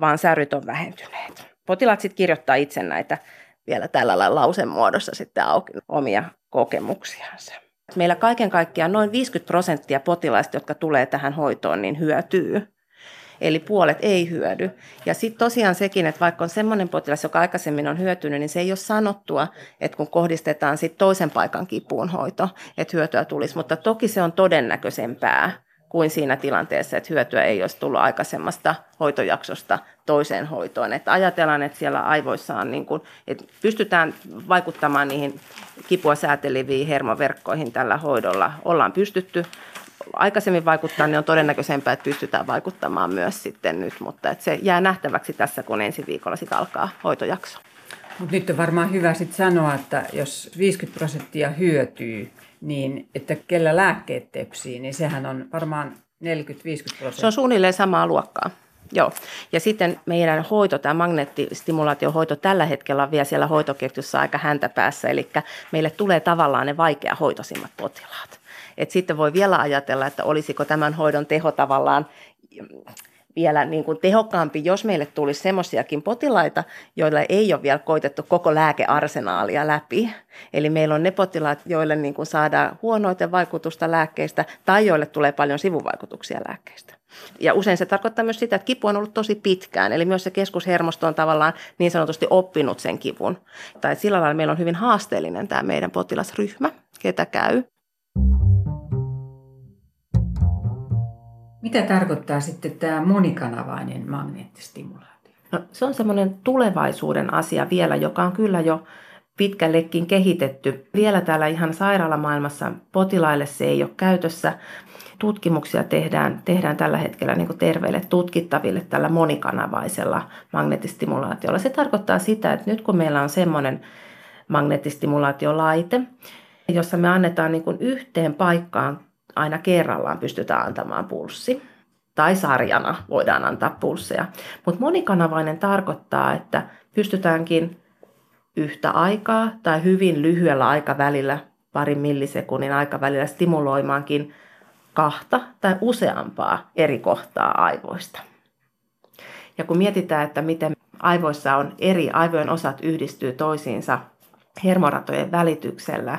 vaan säryt on vähentyneet. Potilaat sitten kirjoittaa itse näitä vielä tällä lausemuodossa sitten auki omia kokemuksiansa. Meillä kaiken kaikkiaan noin 50 prosenttia potilaista, jotka tulee tähän hoitoon, niin hyötyy. Eli puolet ei hyödy. Ja sitten tosiaan sekin, että vaikka on semmoinen potilas, joka aikaisemmin on hyötynyt, niin se ei ole sanottua, että kun kohdistetaan sitten toisen paikan kipuun hoito, että hyötyä tulisi. Mutta toki se on todennäköisempää kuin siinä tilanteessa, että hyötyä ei olisi tullut aikaisemmasta hoitojaksosta toiseen hoitoon. Että ajatellaan, että siellä aivoissa on, niin kuin, että pystytään vaikuttamaan niihin kipua sääteleviin hermoverkkoihin tällä hoidolla. Ollaan pystytty aikaisemmin vaikuttaa, niin on todennäköisempää, että pystytään vaikuttamaan myös sitten nyt, mutta että se jää nähtäväksi tässä, kun ensi viikolla sitten alkaa hoitojakso. Mutta nyt on varmaan hyvä sitten sanoa, että jos 50 prosenttia hyötyy, niin että kellä lääkkeet tepsii, niin sehän on varmaan 40-50 prosenttia. Se on suunnilleen samaa luokkaa. Joo. Ja sitten meidän hoito, tämä magneettistimulaatiohoito tällä hetkellä on vielä siellä hoitoketjussa aika häntä päässä, eli meille tulee tavallaan ne vaikea hoitosimmat potilaat. Et sitten voi vielä ajatella, että olisiko tämän hoidon teho tavallaan vielä niin kuin tehokkaampi, jos meille tulisi semmoisiakin potilaita, joilla ei ole vielä koitettu koko lääkearsenaalia läpi. Eli meillä on ne potilaat, joille niin kuin saadaan huonoiten vaikutusta lääkkeistä tai joille tulee paljon sivuvaikutuksia lääkkeistä. Ja usein se tarkoittaa myös sitä, että kipu on ollut tosi pitkään, eli myös se keskushermosto on tavallaan niin sanotusti oppinut sen kivun. Tai sillä lailla meillä on hyvin haasteellinen tämä meidän potilasryhmä, ketä käy. Mitä tarkoittaa sitten tämä monikanavainen magneettistimulaatio? No, se on semmoinen tulevaisuuden asia vielä, joka on kyllä jo pitkällekin kehitetty. Vielä täällä ihan sairaalamaailmassa potilaille se ei ole käytössä. Tutkimuksia tehdään, tehdään tällä hetkellä niin terveille tutkittaville tällä monikanavaisella magneettistimulaatiolla. Se tarkoittaa sitä, että nyt kun meillä on semmoinen magneettistimulaatiolaite, jossa me annetaan niin yhteen paikkaan aina kerrallaan pystytään antamaan pulssi. Tai sarjana voidaan antaa pulsseja. Mutta monikanavainen tarkoittaa, että pystytäänkin yhtä aikaa tai hyvin lyhyellä aikavälillä, parin millisekunnin aikavälillä stimuloimaankin kahta tai useampaa eri kohtaa aivoista. Ja kun mietitään, että miten aivoissa on eri aivojen osat yhdistyy toisiinsa hermoratojen välityksellä,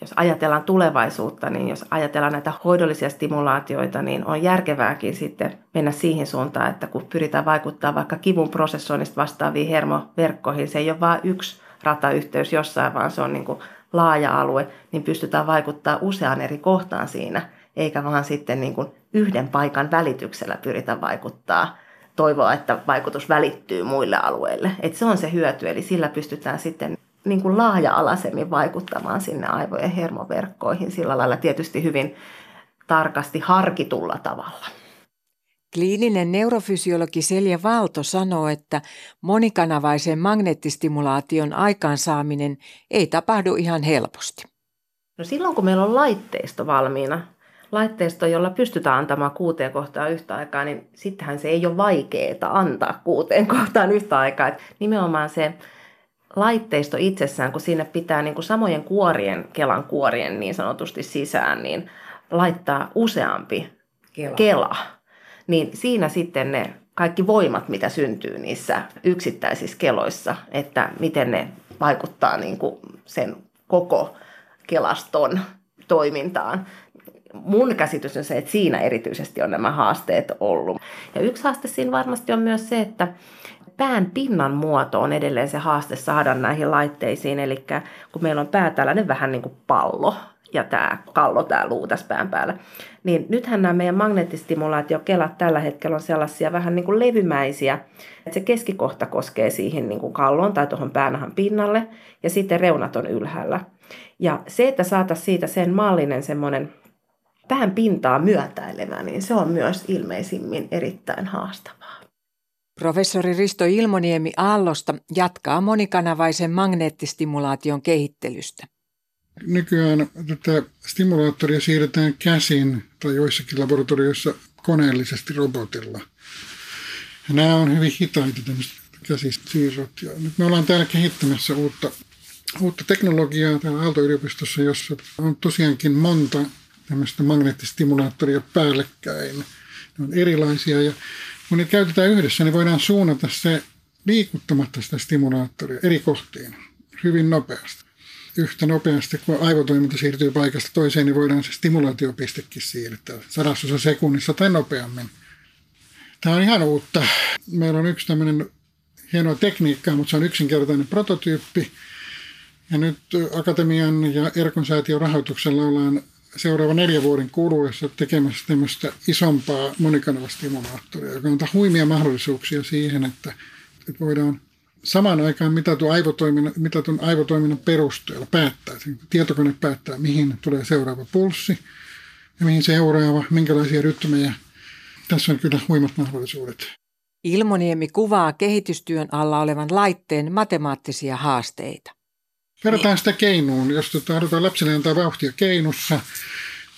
jos ajatellaan tulevaisuutta, niin jos ajatellaan näitä hoidollisia stimulaatioita, niin on järkevääkin sitten mennä siihen suuntaan, että kun pyritään vaikuttaa vaikka kivun prosessoinnista vastaaviin hermoverkkoihin, se ei ole vain yksi ratayhteys jossain, vaan se on niin kuin laaja alue, niin pystytään vaikuttaa useaan eri kohtaan siinä, eikä vaan sitten niin kuin yhden paikan välityksellä pyritä vaikuttaa toivoa, että vaikutus välittyy muille alueille. Et se on se hyöty, eli sillä pystytään sitten niin kuin laaja-alaisemmin vaikuttamaan sinne aivojen hermoverkkoihin sillä lailla tietysti hyvin tarkasti harkitulla tavalla. Kliininen neurofysiologi Selja Valto sanoo, että monikanavaisen magneettistimulaation aikaansaaminen ei tapahdu ihan helposti. No silloin kun meillä on laitteisto valmiina, laitteisto, jolla pystytään antamaan kuuteen kohtaan yhtä aikaa, niin sittenhän se ei ole vaikeaa antaa kuuteen kohtaan yhtä aikaa. Et nimenomaan se laitteisto itsessään, kun sinne pitää niin kuin samojen kuorien, Kelan kuorien niin sanotusti sisään, niin laittaa useampi kela. kela, niin siinä sitten ne kaikki voimat, mitä syntyy niissä yksittäisissä keloissa, että miten ne vaikuttaa niin kuin sen koko kelaston toimintaan. Mun käsitys on se, että siinä erityisesti on nämä haasteet ollut. Ja yksi haaste siinä varmasti on myös se, että pään pinnan muoto on edelleen se haaste saada näihin laitteisiin. Eli kun meillä on pää tällainen vähän niin kuin pallo, ja tämä kallo, tämä luu tässä pään päällä. Niin nythän nämä meidän magneettistimulaatiokelat tällä hetkellä on sellaisia vähän niin kuin levymäisiä, että se keskikohta koskee siihen niin kuin kalloon tai tuohon päänahan pinnalle ja sitten reunat on ylhäällä. Ja se, että saataisiin siitä sen mallinen semmoinen pään pintaa myötäilevä, niin se on myös ilmeisimmin erittäin haastavaa. Professori Risto Ilmoniemi Aallosta jatkaa monikanavaisen magneettistimulaation kehittelystä. Nykyään tätä stimulaattoria siirretään käsin tai joissakin laboratorioissa koneellisesti robotilla. Ja nämä on hyvin hitaita tämmöiset käsissiirrot. Ja nyt me ollaan täällä kehittämässä uutta, uutta teknologiaa täällä Aalto-yliopistossa, jossa on tosiaankin monta tämmöistä magneettistimulaattoria päällekkäin. Ne on erilaisia ja kun niitä käytetään yhdessä, niin voidaan suunnata se liikuttamatta sitä stimulaattoria eri kohtiin hyvin nopeasti yhtä nopeasti, kun aivotoiminta siirtyy paikasta toiseen, niin voidaan se stimulaatiopistekin siirtää sadasosa sekunnissa tai nopeammin. Tämä on ihan uutta. Meillä on yksi tämmöinen hienoa tekniikkaa, mutta se on yksinkertainen prototyyppi. Ja nyt Akatemian ja Erkon säätiön rahoituksella ollaan seuraava neljä vuoden kuluessa tekemässä tämmöistä isompaa monikanavastimulaattoria, joka antaa huimia mahdollisuuksia siihen, että, että voidaan samaan aikaan mitatun aivotoiminnan, mitatun aivotoiminnan perusteella päättää, tietokone päättää, mihin tulee seuraava pulssi ja mihin seuraava, minkälaisia rytmejä. Tässä on kyllä huimat mahdollisuudet. Ilmoniemi kuvaa kehitystyön alla olevan laitteen matemaattisia haasteita. Verrataan sitä keinuun. Jos tota, halutaan lapselle antaa vauhtia keinussa,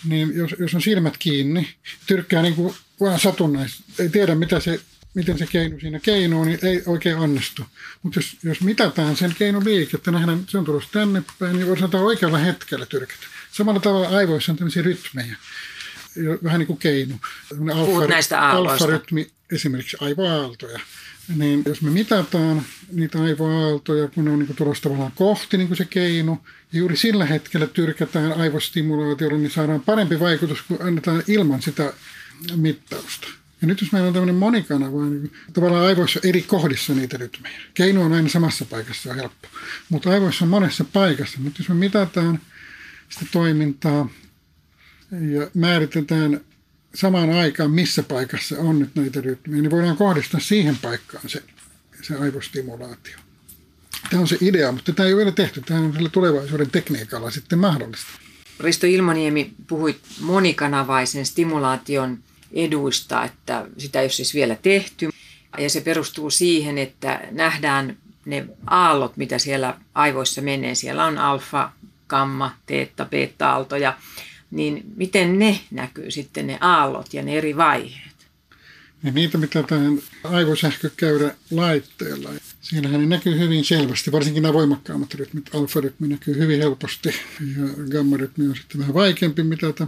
niin jos, jos on silmät kiinni, tyrkkää niin kuin vaan satunnaisesti. Ei tiedä, mitä se miten se keino siinä keinoo, niin ei oikein onnistu. Mutta jos, jos mitataan sen keinon liikettä, nähdään, se on tulossa tänne päin, niin voidaan oikealla hetkellä tyrkätä. Samalla tavalla aivoissa on tämmöisiä rytmejä, vähän niin kuin keino. Alfa, näistä aalloista. Alfa-rytmi, esimerkiksi aivoaaltoja. Niin jos me mitataan niitä aivoaaltoja, kun ne on niin tulossa tavallaan kohti niin kuin se keino, ja juuri sillä hetkellä tyrkätään aivostimulaatiolla, niin saadaan parempi vaikutus kuin annetaan ilman sitä mittausta. Ja nyt jos meillä on tämmöinen monikanava, niin tavallaan aivoissa eri kohdissa niitä rytmejä. Keino on aina samassa paikassa, on helppo. Mutta aivoissa on monessa paikassa. Mutta jos me mitataan sitä toimintaa ja määritetään samaan aikaan, missä paikassa on nyt näitä rytmejä, niin voidaan kohdistaa siihen paikkaan se, se aivostimulaatio. Tämä on se idea, mutta tämä ei ole vielä tehty. Tämä on sillä tulevaisuuden tekniikalla sitten mahdollista. Risto Ilmoniemi puhui monikanavaisen stimulaation eduista, että sitä ei ole siis vielä tehty. Ja se perustuu siihen, että nähdään ne aallot, mitä siellä aivoissa menee. Siellä on alfa, gamma, teetta, beta-aaltoja. Niin miten ne näkyy sitten ne aallot ja ne eri vaiheet? Ja niitä, mitä tähän aivosähkökäyrä laitteella. Siinähän ne näkyy hyvin selvästi, varsinkin nämä voimakkaammat rytmit. Alfa-rytmi näkyy hyvin helposti ja gamma-rytmi on sitten vähän vaikeampi mitata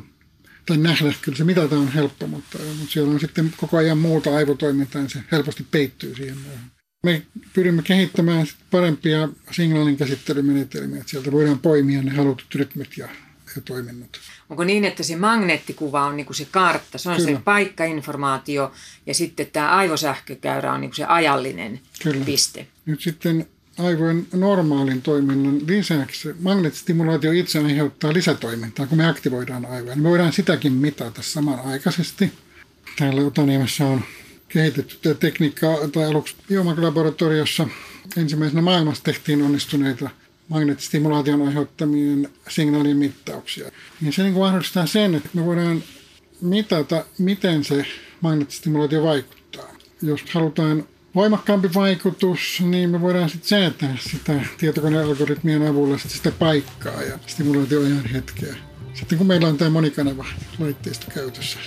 tai nähdä, kyllä se mitata on helppo, mutta, mutta siellä on sitten koko ajan muuta aivotoimintaa, niin se helposti peittyy siihen muuhun. Me pyrimme kehittämään parempia signaalin käsittelymenetelmiä, että sieltä voidaan poimia ne halutut rytmit ja, ja toiminnot. Onko niin, että se magneettikuva on niin kuin se kartta, se on Kyllä. se paikkainformaatio ja sitten tämä aivosähkökäyrä on niin kuin se ajallinen Kyllä. piste? Nyt sitten aivojen normaalin toiminnan lisäksi magneettistimulaatio itse aiheuttaa lisätoimintaa, kun me aktivoidaan aivoja. Me voidaan sitäkin mitata samanaikaisesti. Täällä Otaniemessä on kehitetty tekniikkaa, tai aluksi Biomark-laboratoriossa ensimmäisenä maailmassa tehtiin onnistuneita magneettistimulaation aiheuttamien signaalien mittauksia. Niin se niin mahdollistaa sen, että me voidaan mitata, miten se magneettistimulaatio vaikuttaa. Jos halutaan voimakkaampi vaikutus, niin me voidaan sitten säätää sitä tietokonealgoritmien avulla sit sitä paikkaa ja stimulaatioajan hetkeä. Sitten kun meillä on tämä monikanava laitteisto käytössä.